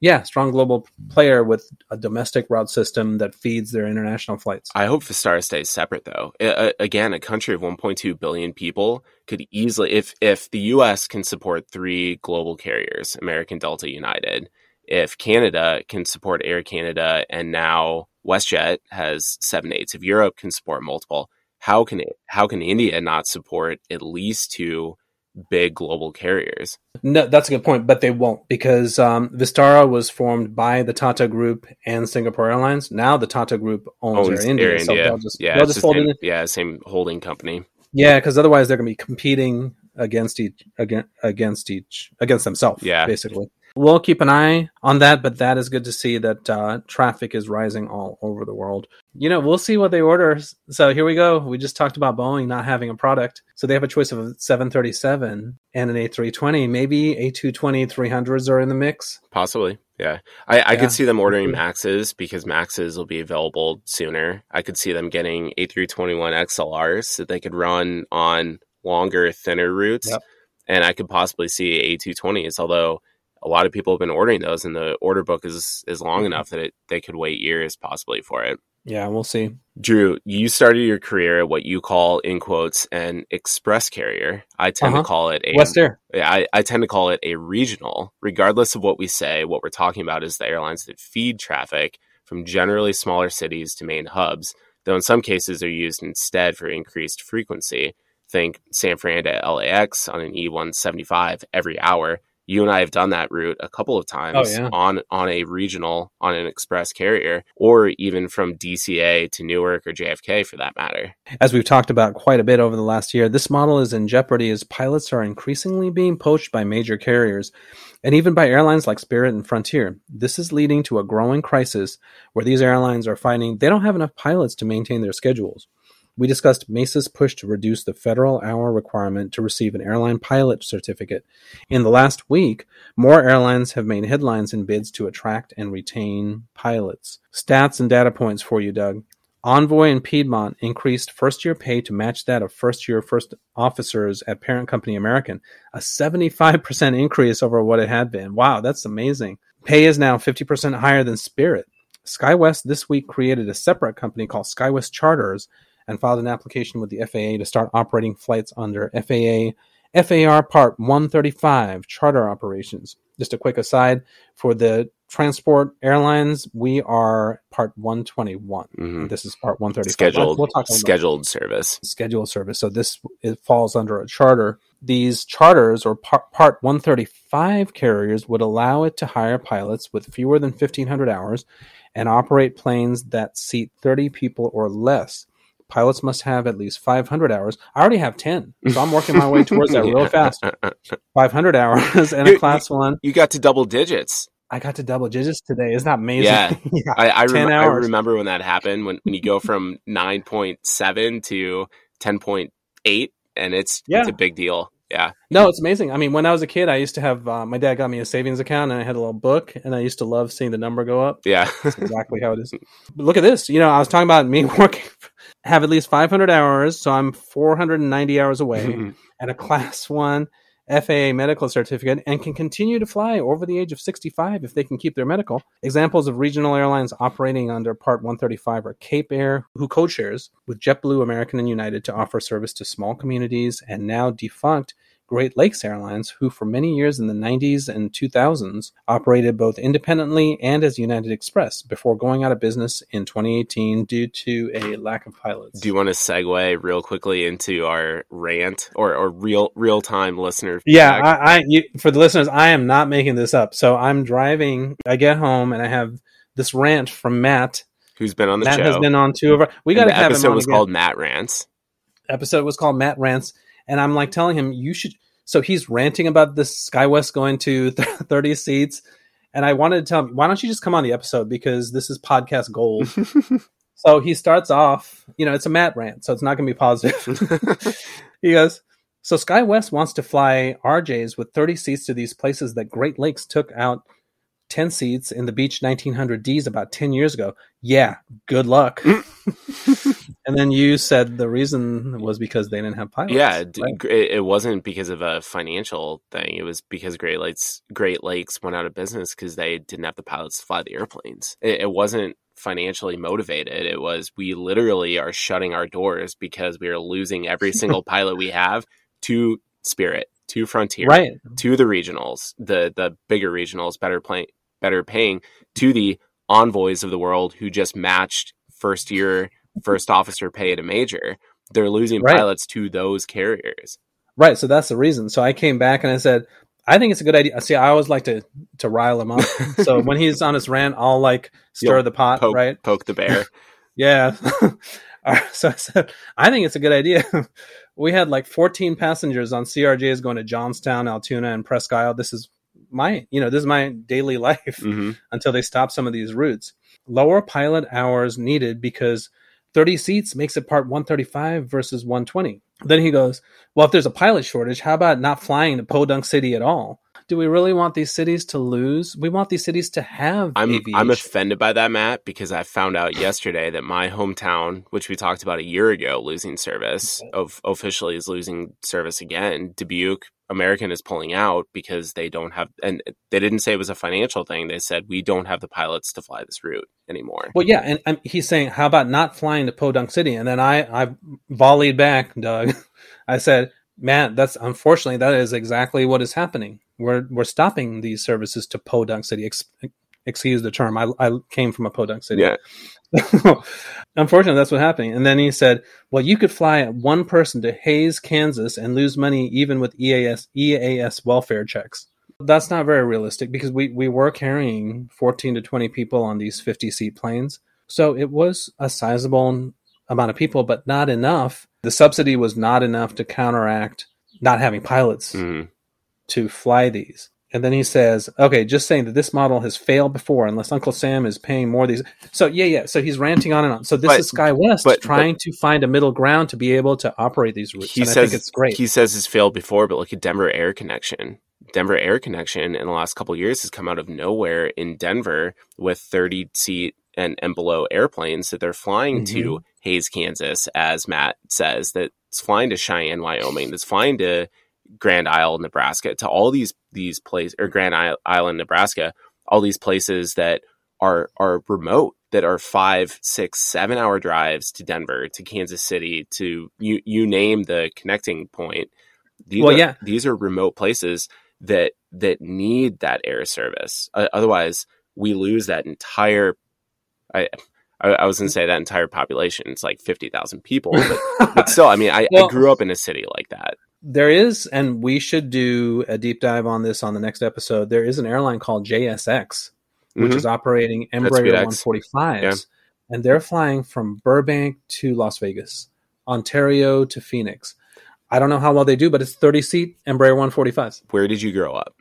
Yeah, strong global player with a domestic route system that feeds their international flights. I hope Vistara stays separate, though. I, again, a country of 1.2 billion people could easily, if if the U.S. can support three global carriers, American, Delta, United, if Canada can support Air Canada and now WestJet has seven eights, if Europe can support multiple, how can it, how can India not support at least two big global carriers? No, that's a good point, but they won't because um, Vistara was formed by the Tata Group and Singapore Airlines. Now the Tata Group owns, owns Air India, Air India. so they'll just, yeah, they'll just fold same, in. Yeah, same holding company. Yeah, because otherwise they're going to be competing against each against each against themselves. Yeah, basically. We'll keep an eye on that, but that is good to see that uh, traffic is rising all over the world. You know, we'll see what they order. So here we go. We just talked about Boeing not having a product. So they have a choice of a 737 and an A320. Maybe A220 300s are in the mix. Possibly. Yeah. I, I yeah. could see them ordering Maxes because Maxes will be available sooner. I could see them getting A321 XLRs that they could run on longer, thinner routes. Yep. And I could possibly see A220s, although a lot of people have been ordering those, and the order book is is long mm-hmm. enough that it, they could wait years possibly for it. Yeah, we'll see. Drew, you started your career at what you call, in quotes, an express carrier. I tend uh-huh. to call it a West Air. I, I tend to call it a regional. Regardless of what we say, what we're talking about is the airlines that feed traffic from generally smaller cities to main hubs, though in some cases are used instead for increased frequency. Think San Fran to LAX on an E175 every hour you and I have done that route a couple of oh, times oh, yeah. on on a regional on an express carrier or even from DCA to Newark or JFK for that matter. As we've talked about quite a bit over the last year, this model is in jeopardy as pilots are increasingly being poached by major carriers and even by airlines like Spirit and Frontier. This is leading to a growing crisis where these airlines are finding they don't have enough pilots to maintain their schedules. We discussed Mesa's push to reduce the federal hour requirement to receive an airline pilot certificate. In the last week, more airlines have made headlines in bids to attract and retain pilots. Stats and data points for you, Doug. Envoy and Piedmont increased first year pay to match that of first year first officers at parent company American, a 75% increase over what it had been. Wow, that's amazing. Pay is now 50% higher than Spirit. SkyWest this week created a separate company called SkyWest Charters and filed an application with the FAA to start operating flights under FAA FAR Part 135 charter operations. Just a quick aside for the transport airlines, we are part 121. Mm-hmm. This is part 135. Scheduled, we'll talk scheduled service. Scheduled service. So this it falls under a charter. These charters or par- part 135 carriers would allow it to hire pilots with fewer than 1500 hours and operate planes that seat 30 people or less pilots must have at least 500 hours. I already have 10, so I'm working my way towards that <laughs> real fast. 500 hours and a class one. You got to double digits. I got to double digits today. Isn't that amazing? Yeah, <laughs> yeah. I, I, rem- I, remember when that happened when, when you go from 9.7 to 10.8, and it's yeah. it's a big deal. Yeah. No, it's amazing. I mean, when I was a kid, I used to have uh, my dad got me a savings account, and I had a little book, and I used to love seeing the number go up. Yeah, That's exactly how it is. But look at this. You know, I was talking about me <laughs> working, have at least 500 hours, so I'm 490 hours away, <laughs> and a class one FAA medical certificate and can continue to fly over the age of 65 if they can keep their medical. Examples of regional airlines operating under Part 135 are Cape Air, who co shares with JetBlue, American, and United to offer service to small communities, and now defunct Great Lakes Airlines, who for many years in the 90s and 2000s operated both independently and as United Express before going out of business in 2018 due to a lack of pilots. Do you want to segue real quickly into our rant or, or real real time listener? Yeah, I, I you, for the listeners, I am not making this up. So I'm driving. I get home and I have this rant from Matt, who's been on the show. Matt show. has been on two of our. We got to have episode him was again. called Matt Rants. Episode was called Matt Rants and I'm like telling him you should. So he's ranting about this SkyWest going to <laughs> 30 seats, and I wanted to tell him, why don't you just come on the episode because this is podcast gold. <laughs> so he starts off, you know, it's a Matt rant, so it's not going to be positive. <laughs> he goes, so SkyWest wants to fly RJs with 30 seats to these places that Great Lakes took out 10 seats in the Beech 1900Ds about 10 years ago. Yeah, good luck. And then you said the reason was because they didn't have pilots. Yeah, right? it, wasn't because of a financial thing. It was because Great Lakes Great Lakes went out of business because they didn't have the pilots to fly the airplanes. It, it wasn't financially motivated. It was we literally are shutting our doors because we are losing every <laughs> single pilot we have to Spirit to Frontier, right? To the regionals, the the bigger regionals, better playing, better paying, to the envoys of the world who just matched first year first officer pay at a major. They're losing right. pilots to those carriers. Right. So that's the reason. So I came back and I said, I think it's a good idea. See, I always like to to rile him up. <laughs> so when he's on his rant, I'll like stir You'll the pot, poke, right? Poke the bear. <laughs> yeah. <laughs> so I said, I think it's a good idea we had like 14 passengers on CRJs going to Johnstown, Altoona, and Presque Isle. This is my, you know, this is my daily life mm-hmm. until they stop some of these routes. Lower pilot hours needed because 30 seats makes it part 135 versus 120. Then he goes, Well, if there's a pilot shortage, how about not flying to Podunk City at all? Do we really want these cities to lose? We want these cities to have. I'm aviation. I'm offended by that, Matt, because I found out yesterday that my hometown, which we talked about a year ago, losing service, of officially is losing service again. Dubuque American is pulling out because they don't have, and they didn't say it was a financial thing. They said we don't have the pilots to fly this route anymore. Well, yeah, and, and he's saying, how about not flying to Podunk City? And then I I volleyed back, Doug. <laughs> I said, Matt, that's unfortunately that is exactly what is happening we're we're stopping these services to Podunk City. Ex- excuse the term. I, I came from a Podunk City. Yeah. <laughs> Unfortunately, that's what happened. And then he said, "Well, you could fly one person to Hays, Kansas, and lose money even with EAS EAS welfare checks." That's not very realistic because we we were carrying 14 to 20 people on these 50 seat planes, so it was a sizable amount of people, but not enough. The subsidy was not enough to counteract not having pilots. Mm-hmm to fly these. And then he says, okay, just saying that this model has failed before unless Uncle Sam is paying more of these. So yeah, yeah. So he's ranting on and on. So this but, is SkyWest but, trying but, to find a middle ground to be able to operate these routes. He and says it's great. He says it's failed before, but look at Denver Air Connection. Denver Air Connection in the last couple years has come out of nowhere in Denver with 30 seat and, and below airplanes that they're flying mm-hmm. to Hays, Kansas, as Matt says, that's flying to Cheyenne, Wyoming, that's flying to Grand Isle, Nebraska, to all these these places or Grand Island, Nebraska, all these places that are are remote, that are five, six, seven hour drives to Denver, to Kansas City, to you you name the connecting point. These well, are, yeah, these are remote places that that need that air service. Uh, otherwise, we lose that entire. I I, I was going to say that entire population. It's like fifty thousand people, but, <laughs> but, still, I mean, I, well, I grew up in a city like that. There is, and we should do a deep dive on this on the next episode. There is an airline called JSX, which mm-hmm. is operating Embraer 145s, yeah. and they're flying from Burbank to Las Vegas, Ontario to Phoenix. I don't know how well they do, but it's 30 seat Embraer 145s. Where did you grow up?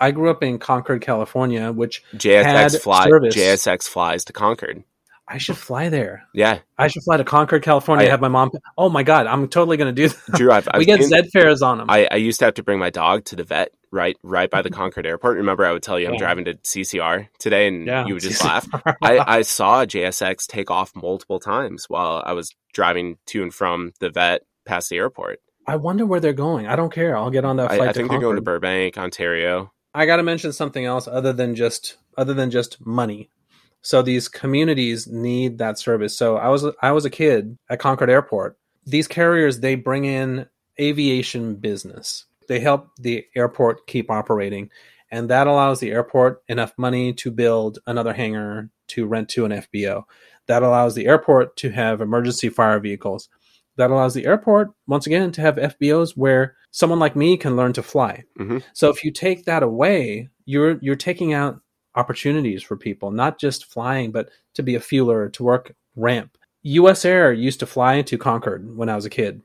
I grew up in Concord, California, which JSX fly JSX flies to Concord. I should fly there. Yeah, I should fly to Concord, California. I, have my mom. Oh my god, I'm totally going to do that. Drew, I've, <laughs> I've we get Zed fares on them. I, I, used to have to bring my dog to the vet right right by the <laughs> Concord Airport. Remember, I would tell you I'm driving to CCR today, and yeah, you would just laugh. I, I saw JSX take off multiple times while I was driving to and from the vet past the airport. I wonder where they're going. I don't care. I'll get on that flight. I, I think they're going to Burbank, Ontario. I got to mention something else other than just other than just money. So these communities need that service. So I was I was a kid at Concord Airport. These carriers they bring in aviation business. They help the airport keep operating and that allows the airport enough money to build another hangar to rent to an FBO. That allows the airport to have emergency fire vehicles. That allows the airport once again to have FBOs where someone like me can learn to fly. Mm-hmm. So if you take that away, you're you're taking out opportunities for people, not just flying, but to be a fueler, to work ramp. US Air used to fly into Concord when I was a kid.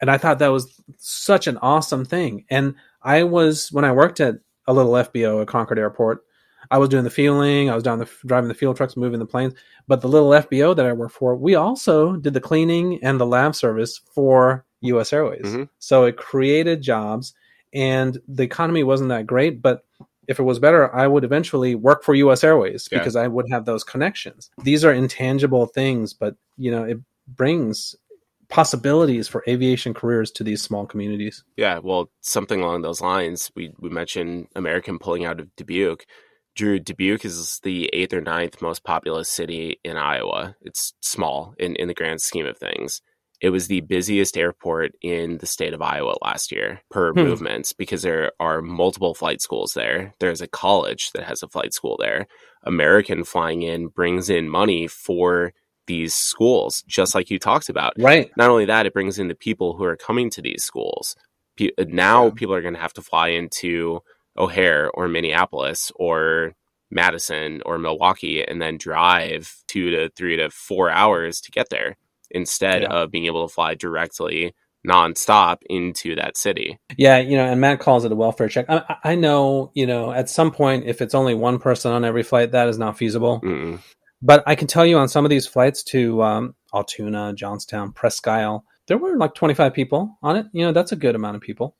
And I thought that was such an awesome thing. And I was, when I worked at a little FBO at Concord Airport, I was doing the fueling, I was down the driving the fuel trucks, moving the planes. But the little FBO that I worked for, we also did the cleaning and the lav service for US Airways. Mm-hmm. So it created jobs and the economy wasn't that great, but if it was better, I would eventually work for US Airways because. I would have those connections. These are intangible things, but you know, it brings possibilities for aviation careers to these small communities. Yeah, well, something along those lines. We we mentioned American pulling out of Dubuque. Drew, Dubuque is the eighth or ninth most populous city in Iowa. It's small in, in the grand scheme of things it was the busiest airport in the state of Iowa last year per hmm. movements because there are multiple flight schools there. There's a college that has a flight school there. American flying in brings in money for these schools, just like you talked about. Right. Not only that, it brings in the people who are coming to these schools. now yeah. people are going to have to fly into O'Hare or Minneapolis or Madison or Milwaukee and then drive two to three to four hours to get there instead yeah. of being able to fly directly nonstop into that city. Yeah, you know, and Matt calls it a welfare check. I, I know, you know, at some point, if it's only one person on every flight, that is not feasible. Mm-mm. But I can tell you on some of these flights to um, Altoona, Johnstown, Presque Isle, there were like 25 people on it. You know, that's a good amount of people.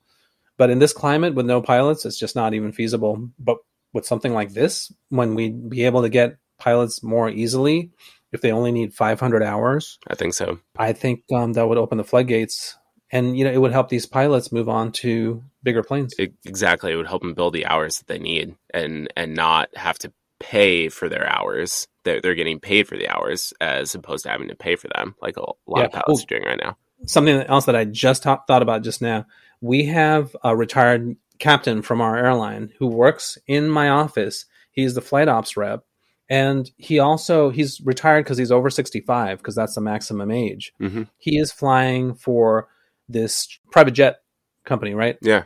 But in this climate with no pilots, it's just not even feasible. But with something like this, when we'd be able to get pilots more easily, if they only need 500 hours. I think so. I think um, that would open the floodgates, and you know it would help these pilots move on to bigger planes. It, exactly, it would help them build the hours that they need, and and not have to pay for their hours. They're they're getting paid for the hours as opposed to having to pay for them, like a lot yeah. of pilots well, are doing right now. Something else that I just ta- thought about just now. We have a retired captain from our airline who works in my office. He's the flight ops rep and he also he's retired because he's over 65 because that's the maximum age. Mm-hmm. he is flying for this private jet company right? Yeah.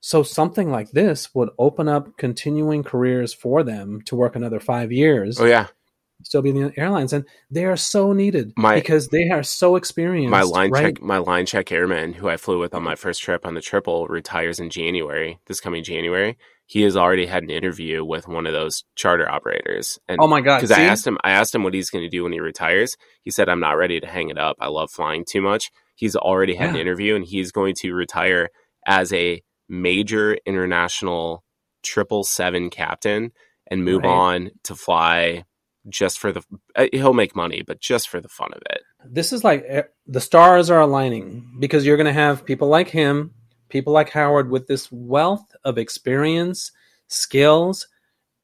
So something like this would open up continuing careers for them to work another five years. Oh yeah. Still be in the airlines. And they are so needed my, because they are so experienced my line right? check my line check airman who i flew with on my first trip on the triple retires in january this coming january he has already had an interview with one of those charter operators. And oh my god! Because I asked him, I asked him what he's going to do when he retires. He said, "I'm not ready to hang it up. I love flying too much." He's already had yeah. an interview, and he's going to retire as a major international triple seven captain and move right. on to fly just for the. Uh, he'll make money, but just for the fun of it. This is like eh, the stars are aligning because you're going to have people like him people like Howard with this wealth of experience, skills,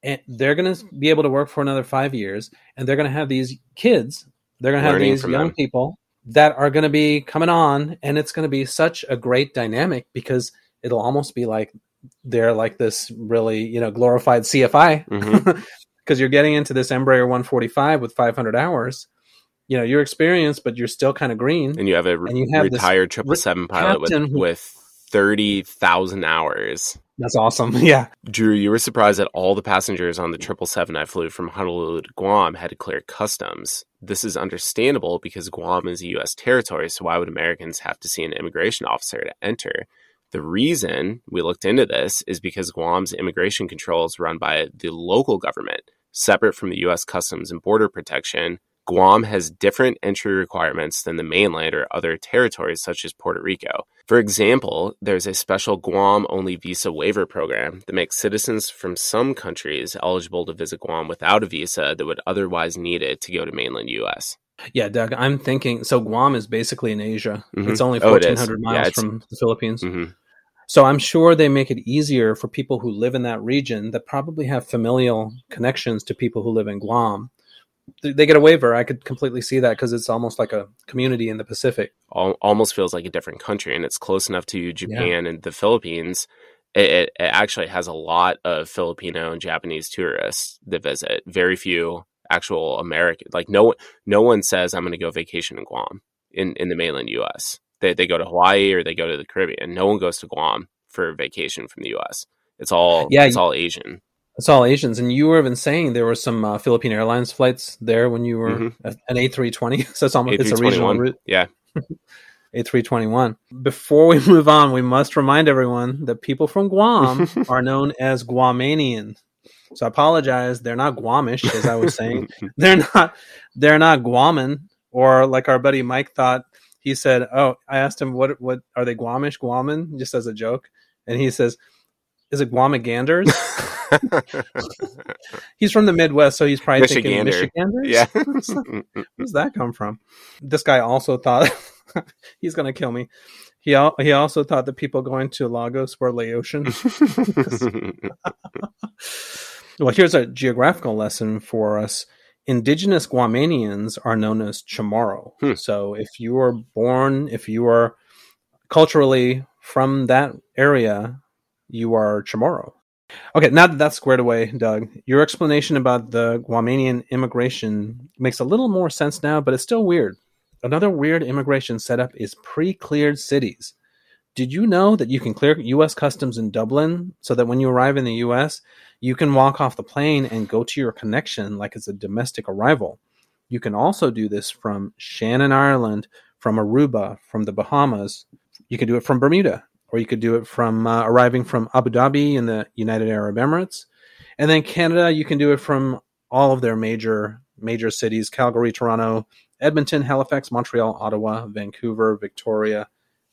and they're going to be able to work for another five years, and they're going to have these kids, they're going to have these young them. people that are going to be coming on, and it's going to be such a great dynamic because it'll almost be like they're like this really you know glorified CFI. Mm-hmm. <laughs> because you're getting into this Embraer 145 with 500 hours. You know, you're experienced, but you're still kind of green. And you have a and you have retired triple seven pilot with, with thirty thousand hours. That's awesome. <laughs> Yeah. Drew, you were surprised that all the passengers on the 777 I flew from Honolulu to Guam had to clear customs. This is understandable because Guam is a U.S. territory, so why would Americans have to see an immigration officer to enter? The reason we looked into this is because Guam's immigration control is run by the local government, separate from the U.S. Customs and Border Protection, Guam has different entry requirements than the mainland or other territories such as Puerto Rico. For example, there's a special Guam only visa waiver program that makes citizens from some countries eligible to visit Guam without a visa that would otherwise need it to go to mainland US. Yeah, Doug, I'm thinking so Guam is basically in Asia. Mm-hmm. It's only 1400 oh, miles yeah, from the Philippines. Mm-hmm. So I'm sure they make it easier for people who live in that region that probably have familial connections to people who live in Guam they get a waiver. I could completely see that because it's almost like a community in the Pacific. almost feels like a different country, and it's close enough to Japan yeah. and the Philippines. It, it, it, actually has a lot of Filipino and Japanese tourists that visit. Very few actual American. Like no no one says I'm going to go vacation in Guam in in the mainland U.S. They they go to Hawaii or they go to the Caribbean. No one goes to Guam for vacation from the U.S. It's all yeah, it's all Asian. It's all Asians, and you were even saying there were some uh, Philippine Airlines flights there when you were mm-hmm. an A three twenty. <laughs> So it's almost it's a regional route. Yeah, <laughs> A three twenty one. Before we <laughs> move on, we must remind everyone that people from Guam are known as Guamanian. So I apologize. They're not Guamish, as I was saying. they're not. They're not Guaman, or like our buddy Mike thought. He said, "Oh, I asked him what what are they Guamish, Guaman?" Just as a joke, and he says, "Is it Guamaganders?" He's from the Midwest, so he's probably thinking Michiganders. Yeah, <laughs> where's that come from? This guy also thought <laughs> he's going to kill me. He al- he also thought that people going to Lagos were Laotian. <laughs> well, here's a geographical lesson for us. Indigenous Guamanians are known as Chamorro. Hmm. So if you are born, if you are culturally from that area, you are Chamorro. Okay, now that that's squared away, Doug, your explanation about the Guamanian immigration makes a little more sense now, but it's still weird. Another weird immigration setup is pre cleared cities. Did you know that you can clear U.S. customs in Dublin so that when you arrive in the U.S., you can walk off the plane and go to your connection like it's a domestic arrival? You can also do this from Shannon, Ireland, from Aruba, from the Bahamas. You can do it from Bermuda or you could do it from uh, arriving from Abu Dhabi in the United Arab Emirates. And then Canada, you can do it from all of their major major cities: Calgary, Toronto, Edmonton, Halifax, Montreal, Ottawa, Vancouver, Victoria,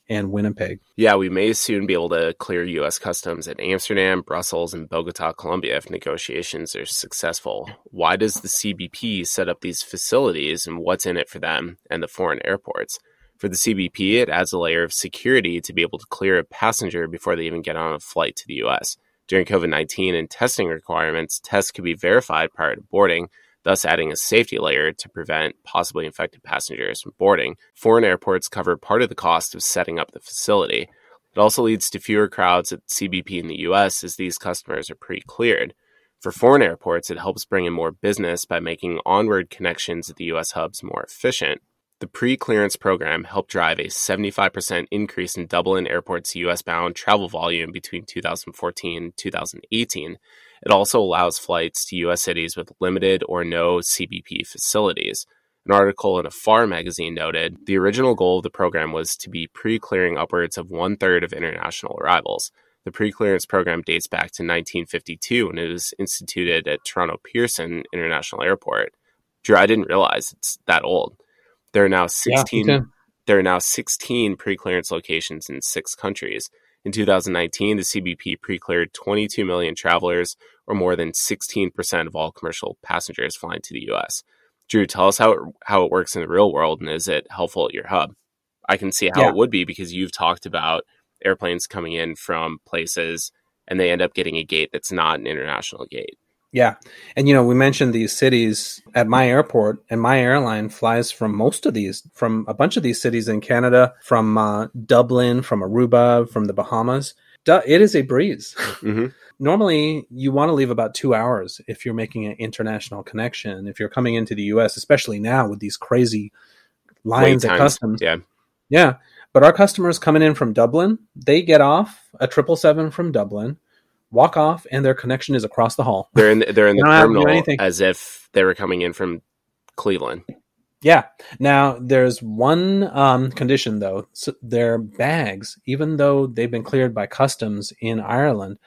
and Winnipeg. Yeah, we may soon be able to clear U.S. customs at Amsterdam, Brussels, and Bogota, Colombia if negotiations are successful. Why does the CBP set up these facilities and what's in it for them and the foreign airports? For the CBP, it adds a layer of security to be able to clear a passenger before they even get on a flight to the US. During COVID 19 and testing requirements, tests could be verified prior to boarding, thus adding a safety layer to prevent possibly infected passengers from boarding. Foreign airports cover part of the cost of setting up the facility. It also leads to fewer crowds at CBP in the US as these customers are pre cleared. For foreign airports, it helps bring in more business by making onward connections at the US hubs more efficient. The pre-clearance program helped drive a 75% increase in Dublin Airport's US-bound travel volume between 2014 and 2018. It also allows flights to US cities with limited or no CBP facilities. An article in AFAR magazine noted the original goal of the program was to be pre-clearing upwards of one third of international arrivals. The pre-clearance program dates back to 1952 when it was instituted at Toronto Pearson International Airport. Drew, I didn't realize it's that old. There are now 16 yeah, there are now 16 pre-clearance locations in 6 countries. In 2019, the CBP pre-cleared 22 million travelers or more than 16% of all commercial passengers flying to the US. Drew, tell us how it, how it works in the real world and is it helpful at your hub? I can see how yeah. it would be because you've talked about airplanes coming in from places and they end up getting a gate that's not an international gate. Yeah. And, you know, we mentioned these cities at my airport, and my airline flies from most of these, from a bunch of these cities in Canada, from uh, Dublin, from Aruba, from the Bahamas. It is a breeze. <laughs> Mm-hmm. normally you want to leave about two hours if you're making an international connection. If you're coming into the U.S., especially now with these crazy lines at customs. Yeah. Yeah. But our customers coming in from Dublin, they get off a triple seven from Dublin, walk off, and their connection is across the hall. They're in the, they're in the terminal as if they were coming in from Cleveland. Yeah. Now there's one um, condition though. So their bags, even though they've been cleared by customs in Ireland,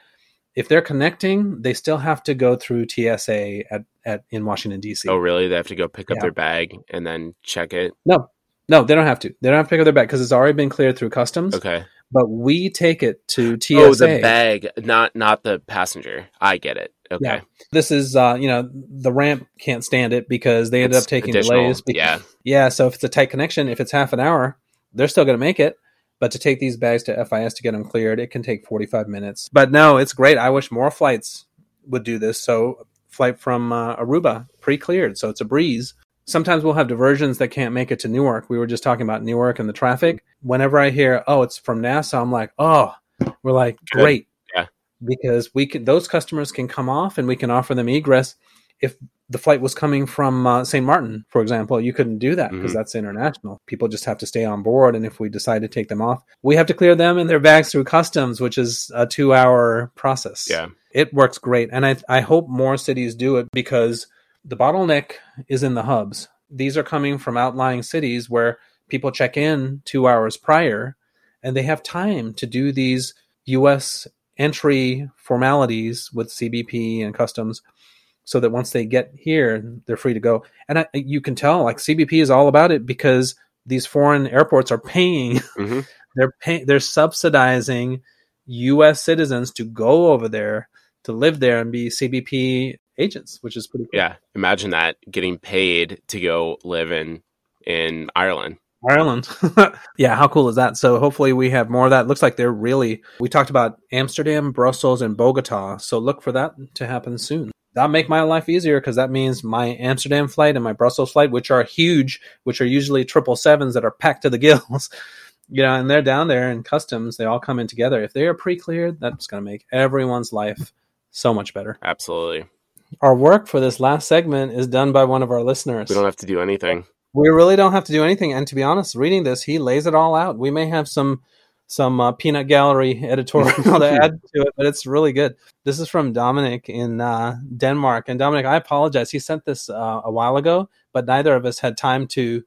if they're connecting, they still have to go through TSA at, at in Washington D.C. Oh, really? They have to go pick up yeah. their bag and then check it. No, no, they don't have to. They don't have to pick up their bag because it's already been cleared through customs. Okay. But we take it to TSA. Oh, the bag, not not the passenger. I get it. Okay. Yeah. This is, uh, you know, the ramp can't stand it because they ended it's up taking delays. Because, yeah. Yeah. So if it's a tight connection, if it's half an hour, they're still going to make it. But to take these bags to FIS to get them cleared, it can take 45 minutes. But no, it's great. I wish more flights would do this. So, flight from uh, Aruba pre cleared. So it's a breeze. Sometimes we'll have diversions that can't make it to Newark. We were just talking about Newark and the traffic. Whenever I hear, oh, it's from Nassau, I'm like, oh, we're like, great Yeah. because we can those customers can come off and we can offer them egress if the flight was coming from uh, St. Martin, for example, you couldn't do that because mm-hmm. that's international. People just have to stay on board. And if we decide to take them off, we have to clear them and their bags through customs, which is a two hour process. Yeah. It works great. And I, I hope more cities do it because the bottleneck is in the hubs. These are coming from outlying cities where people check in two hours prior and they have time to do these US entry formalities with CBP and customs so that once they get here, they're free to go. And I, you can tell, like CBP is all about it because these foreign airports are paying, <laughs> mm-hmm. they're paying, they're subsidizing U.S. citizens to go over there to live there and be CBP agents, which is pretty. Cool. Yeah, imagine that getting paid to go live in in Ireland. Ireland. <laughs> yeah, how cool is that? So hopefully we have more of that. Looks like they're really we talked about Amsterdam, Brussels, and Bogota. So look for that to happen soon. That'll make my life easier because that means my Amsterdam flight and my Brussels flight, which are huge, which are usually triple sevens that are packed to the gills. <laughs> you know, and they're down there in customs, they all come in together. If they are pre cleared, that's gonna make everyone's life so much better. Absolutely. Our work for this last segment is done by one of our listeners. We don't have to do anything. We really don't have to do anything. And to be honest, reading this, he lays it all out. We may have some some uh, peanut gallery <laughs> editorial to add to it, but it's really good. This is from Dominic in uh, Denmark, and Dominic, I apologize. He sent this uh, a while ago, but neither of us had time to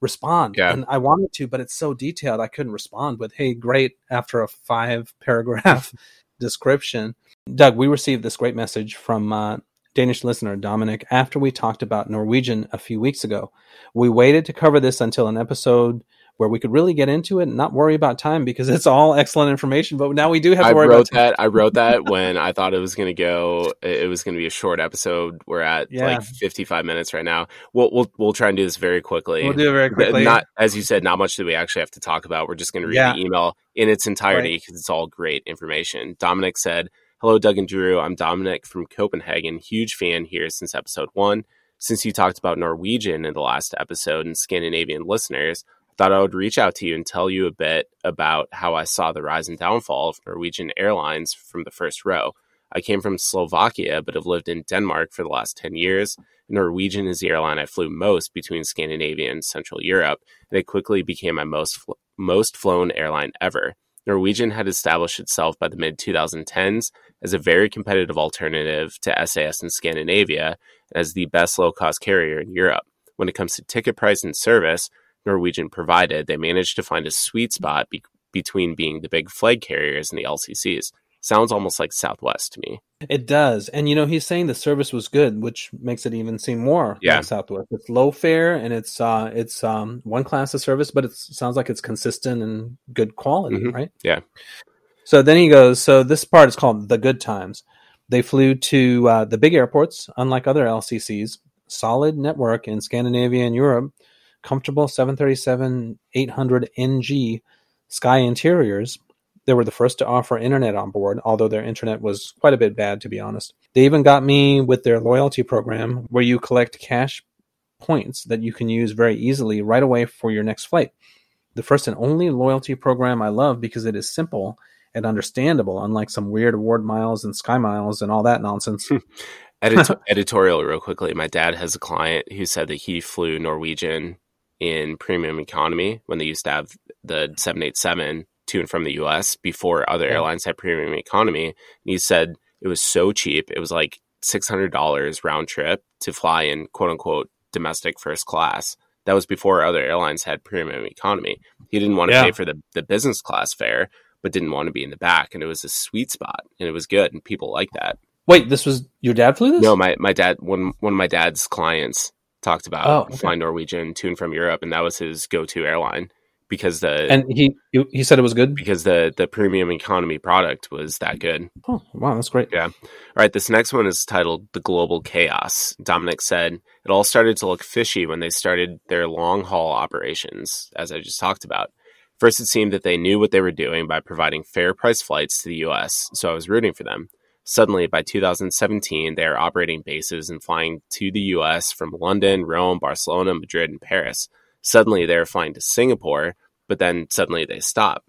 respond. Yeah. And I wanted to, but it's so detailed, I couldn't respond with "Hey, great!" after a five paragraph <laughs> description. Doug, we received this great message from uh, Danish listener Dominic after we talked about Norwegian a few weeks ago. We waited to cover this until an episode where we could really get into it and not worry about time because it's all excellent information. But now we do have to I worry wrote about that. I wrote that <laughs> when I thought it was going to go. It was going to be a short episode. We're at yeah. like 55 minutes right now. We'll we'll we'll try and do this very quickly. We'll do it very quickly. Not as you said. Not much that we actually have to talk about. We're just going to read yeah. the email in its entirety because right. it's all great information. Dominic said. Hello, Doug and Drew. I'm Dominic from Copenhagen. Huge fan here since episode one. Since you talked about Norwegian in the last episode and Scandinavian listeners, I thought I would reach out to you and tell you a bit about how I saw the rise and downfall of Norwegian Airlines from the first row. I came from Slovakia, but have lived in Denmark for the last 10 years. Norwegian is the airline I flew most between Scandinavia and Central Europe, and it quickly became my most, fl- most flown airline ever. Norwegian had established itself by the mid 2010s as a very competitive alternative to SAS in Scandinavia as the best low cost carrier in Europe. When it comes to ticket price and service, Norwegian provided, they managed to find a sweet spot be- between being the big flag carriers and the LCCs. Sounds almost like Southwest to me. It does. And you know, he's saying the service was good, which makes it even seem more yeah. like Southwest. It's low fare and it's uh it's um one class of service, but it sounds like it's consistent and good quality, mm-hmm. right? Yeah. So then he goes, so this part is called the good times. They flew to uh, the big airports, unlike other LCCs, solid network in Scandinavia and Europe, comfortable 737 800 NG sky interiors, they were the first to offer internet on board, although their internet was quite a bit bad, to be honest. They even got me with their loyalty program where you collect cash points that you can use very easily right away for your next flight. The first and only loyalty program I love because it is simple and understandable, unlike some weird award miles and sky miles and all that nonsense. <laughs> Edit- editorial, real quickly. My dad has a client who said that he flew Norwegian in premium economy when they used to have the 787 to and from the US before other yeah. airlines had premium economy. And he said it was so cheap. It was like $600 round trip to fly in quote unquote domestic first class. That was before other airlines had premium economy. He didn't want to yeah. pay for the, the business class fare, but didn't want to be in the back. And it was a sweet spot and it was good. And people like that. Wait, this was your dad flew this? No, my, my dad, one, one of my dad's clients talked about oh, okay. flying Norwegian to and from Europe. And that was his go to airline because the and he he said it was good because the the premium economy product was that good. Oh wow, that's great. Yeah. All right, this next one is titled "The Global Chaos." Dominic said it all started to look fishy when they started their long haul operations, as I just talked about. First, it seemed that they knew what they were doing by providing fair price flights to the U.S., so I was rooting for them. Suddenly, by 2017, they are operating bases and flying to the U.S. from London, Rome, Barcelona, Madrid, and Paris Suddenly they're flying to Singapore, but then suddenly they stop.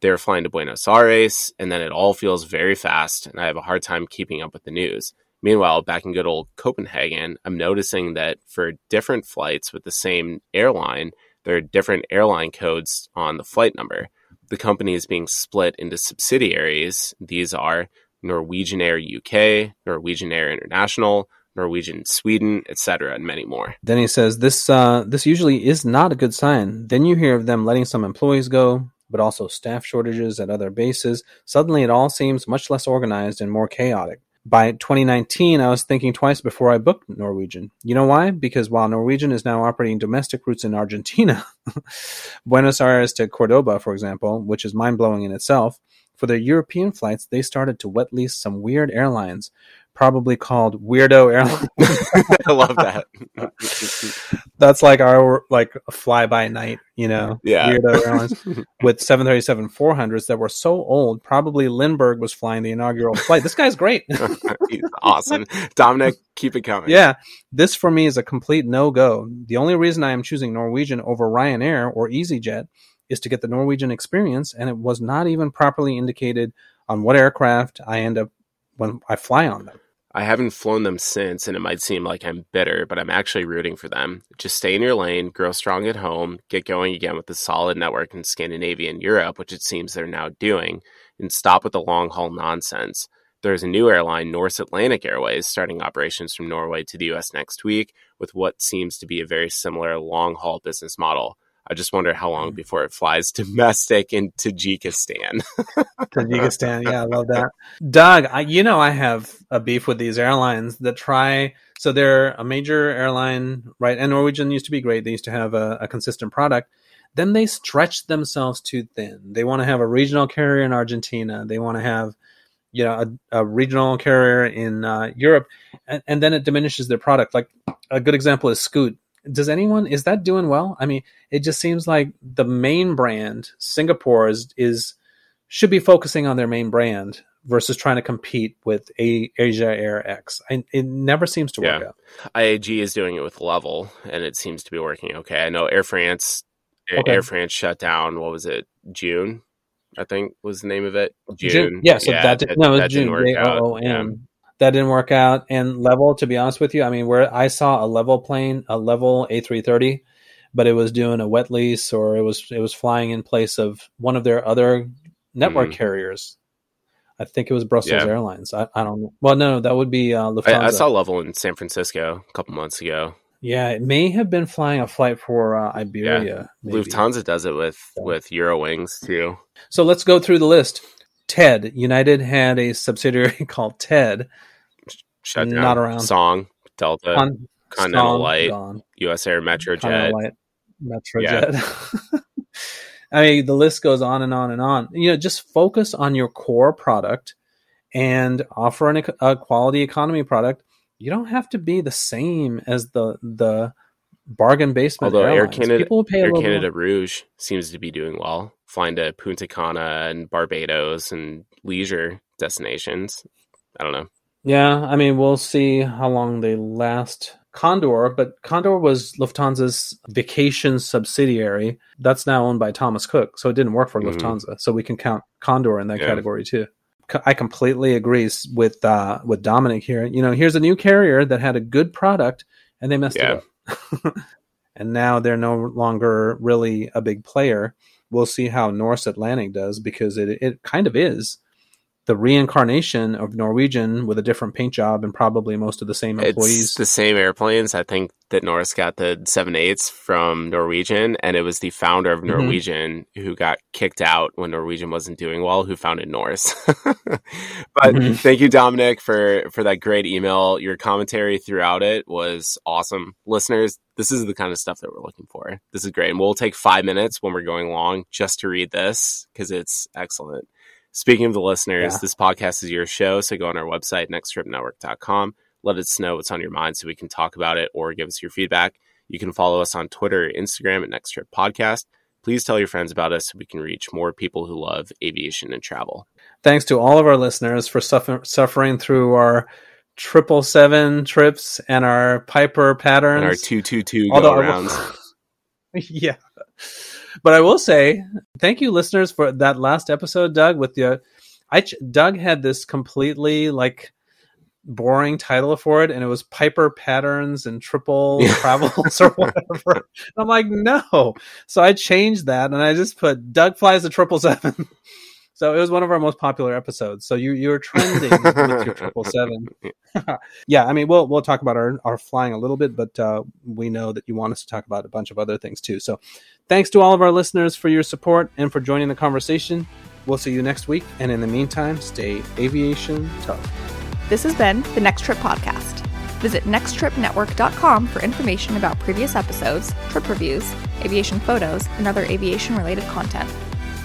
They're flying to Buenos Aires, and then it all feels very fast, and I have a hard time keeping up with the news. Meanwhile, back in good old Copenhagen, I'm noticing that for different flights with the same airline, there are different airline codes on the flight number. The company is being split into subsidiaries. These are Norwegian Air UK, Norwegian Air International, Norwegian Sweden, etc., and many more. Then he says this uh, this usually is not a good sign. Then you hear of them letting some employees go, but also staff shortages at other bases. Suddenly, it all seems much less organized and more chaotic. By 2019, I was thinking twice before I booked Norwegian. You know why? Because while Norwegian is now operating domestic routes in Argentina, <laughs> Buenos Aires to Cordoba, for example, which is mind blowing in itself, for their European flights, they started to wet lease some weird airlines probably called Weirdo Airline. <laughs> I love that. <laughs> That's like our like fly by night, you know. Yeah. Weirdo Airlines <laughs> with 737 400s that were so old. Probably Lindbergh was flying the inaugural flight. This guy's great. He's awesome. Dominic, keep it coming. Yeah. This for me is a complete no go. The only reason I am choosing Norwegian over Ryanair or EasyJet is to get the Norwegian experience, and it was not even properly indicated on what aircraft I end up when I fly on them. I haven't flown them since, and it might seem like I'm bitter, but I'm actually rooting for them. Just stay in your lane, grow strong at home, get going again with a solid network in Scandinavia and Europe, which it seems they're now doing, and stop with the long haul nonsense. There's a new airline, Norse Atlantic Airways, starting operations from Norway to the US next week with what seems to be a very similar long haul business model. I just wonder how long before it flies <laughs> domestic in Tajikistan. Tajikistan, yeah, I love that. <laughs> Doug, I, you know I have a beef with these airlines that try. So they're a major airline, right? And Norwegian used to be great. They used to have a, a consistent product. Then they stretch themselves too thin. They want to have a regional carrier in Argentina. They want to have, you know, a, a regional carrier in uh, Europe, and, and then it diminishes their product. Like a good example is Scoot does anyone is that doing well? I mean, it just seems like the main brand Singapore is is should be focusing on their main brand versus trying to compete with a Asia Air X. I, it never seems to work yeah. out. IAG is doing it with Level, and it seems to be working okay. I know Air France, okay. Air France shut down. What was it? Joon, I think was the name of it. Joon. Joon. Yeah, so yeah, that, did, no, it was Joon. J-O-O-M that didn't work out. And level, to be honest with you, I mean, where I saw a level plane, a level A330, but it was doing a wet lease or it was it was flying in place of one of their other network mm carriers. I think it was Brussels yeah. Airlines. I, I, don't know. Well, no, that would be uh, Lufthansa. I, I, saw Level in San Francisco a couple months ago. Yeah, it may have been flying a flight for uh, Iberia. Yeah. Lufthansa does it with yeah. with Eurowings too. So let's go through the list. TED United had a subsidiary <laughs> called TED shut down. Not around. Song, Delta, Con- Continental Song, Lite, gone. US Air, Metrojet, Light, Metrojet. Yeah. <laughs> I mean, the list goes on and on and on. You know, just focus on your core product and offer an, a quality economy product. You don't have to be the same as the the bargain basement. Although Airlines. Air Canada, Air Canada more. Rouge seems to be doing well. Flying to Punta Cana and Barbados and leisure destinations. I don't know. Yeah, I mean, we'll see how long they last. Condor, but Condor was Lufthansa's vacation subsidiary. That's now owned by Thomas Cook, so it didn't work for mm-hmm. Lufthansa. So we can count Condor in that yeah. category too. I completely agree with uh, with Dominic here. You know, here's a new carrier that had a good product and they messed yeah. it up. <laughs> and now they're no longer really a big player. We'll see how Norse Atlantic does because it it kind of is the reincarnation of Norwegian with a different paint job and probably most of the same employees. It's the same airplanes. I think that Norse got the seven eights from Norwegian, and it was the founder of mm-hmm. Norwegian mm-hmm. who got kicked out when Norwegian wasn't doing well, who founded Norse. <laughs> but mm-hmm. thank you, Dominic, for for that great email. Your commentary throughout it was awesome, listeners. This is the kind of stuff that we're looking for. This is great, and we'll take five minutes when we're going long just to read this because it's excellent. Speaking of the listeners, yeah. this podcast is your show. So go on our website, nexttripnetwork.com. Let us know what's on your mind so we can talk about it or give us your feedback. You can follow us on Twitter or Instagram at Next Trip Podcast. Please tell your friends about us so we can reach more people who love aviation and travel. Thanks to all of our listeners for suffer- suffering through our triple seven trips and our Piper patterns and our two two two go rounds. <laughs> yeah. But I will say, thank you, listeners, for that last episode, Doug. With the, I Doug had this completely like boring title for it, and it was Piper Patterns and Triple <laughs> Travels or whatever. And I'm like, no. So I changed that, and I just put Doug flies the triple seven. So it was one of our most popular episodes. So you you're trending <laughs> with your triple seven. <laughs> yeah, I mean we'll we'll talk about our, our flying a little bit, but uh, we know that you want us to talk about a bunch of other things too. So thanks to all of our listeners for your support and for joining the conversation. We'll see you next week, and in the meantime, stay aviation tough. This has been the Next Trip Podcast. Visit nexttripnetwork.com for information about previous episodes, trip reviews, aviation photos, and other aviation related content.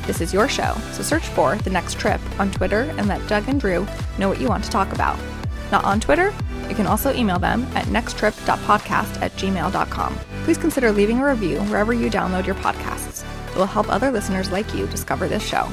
This is your show, so search for The Next Trip on Twitter and let Doug and Drew know what you want to talk about. Not on Twitter? You can also email them at nexttrip.podcast at gmail.com. Please consider leaving a review wherever you download your podcasts. It will help other listeners like you discover this show.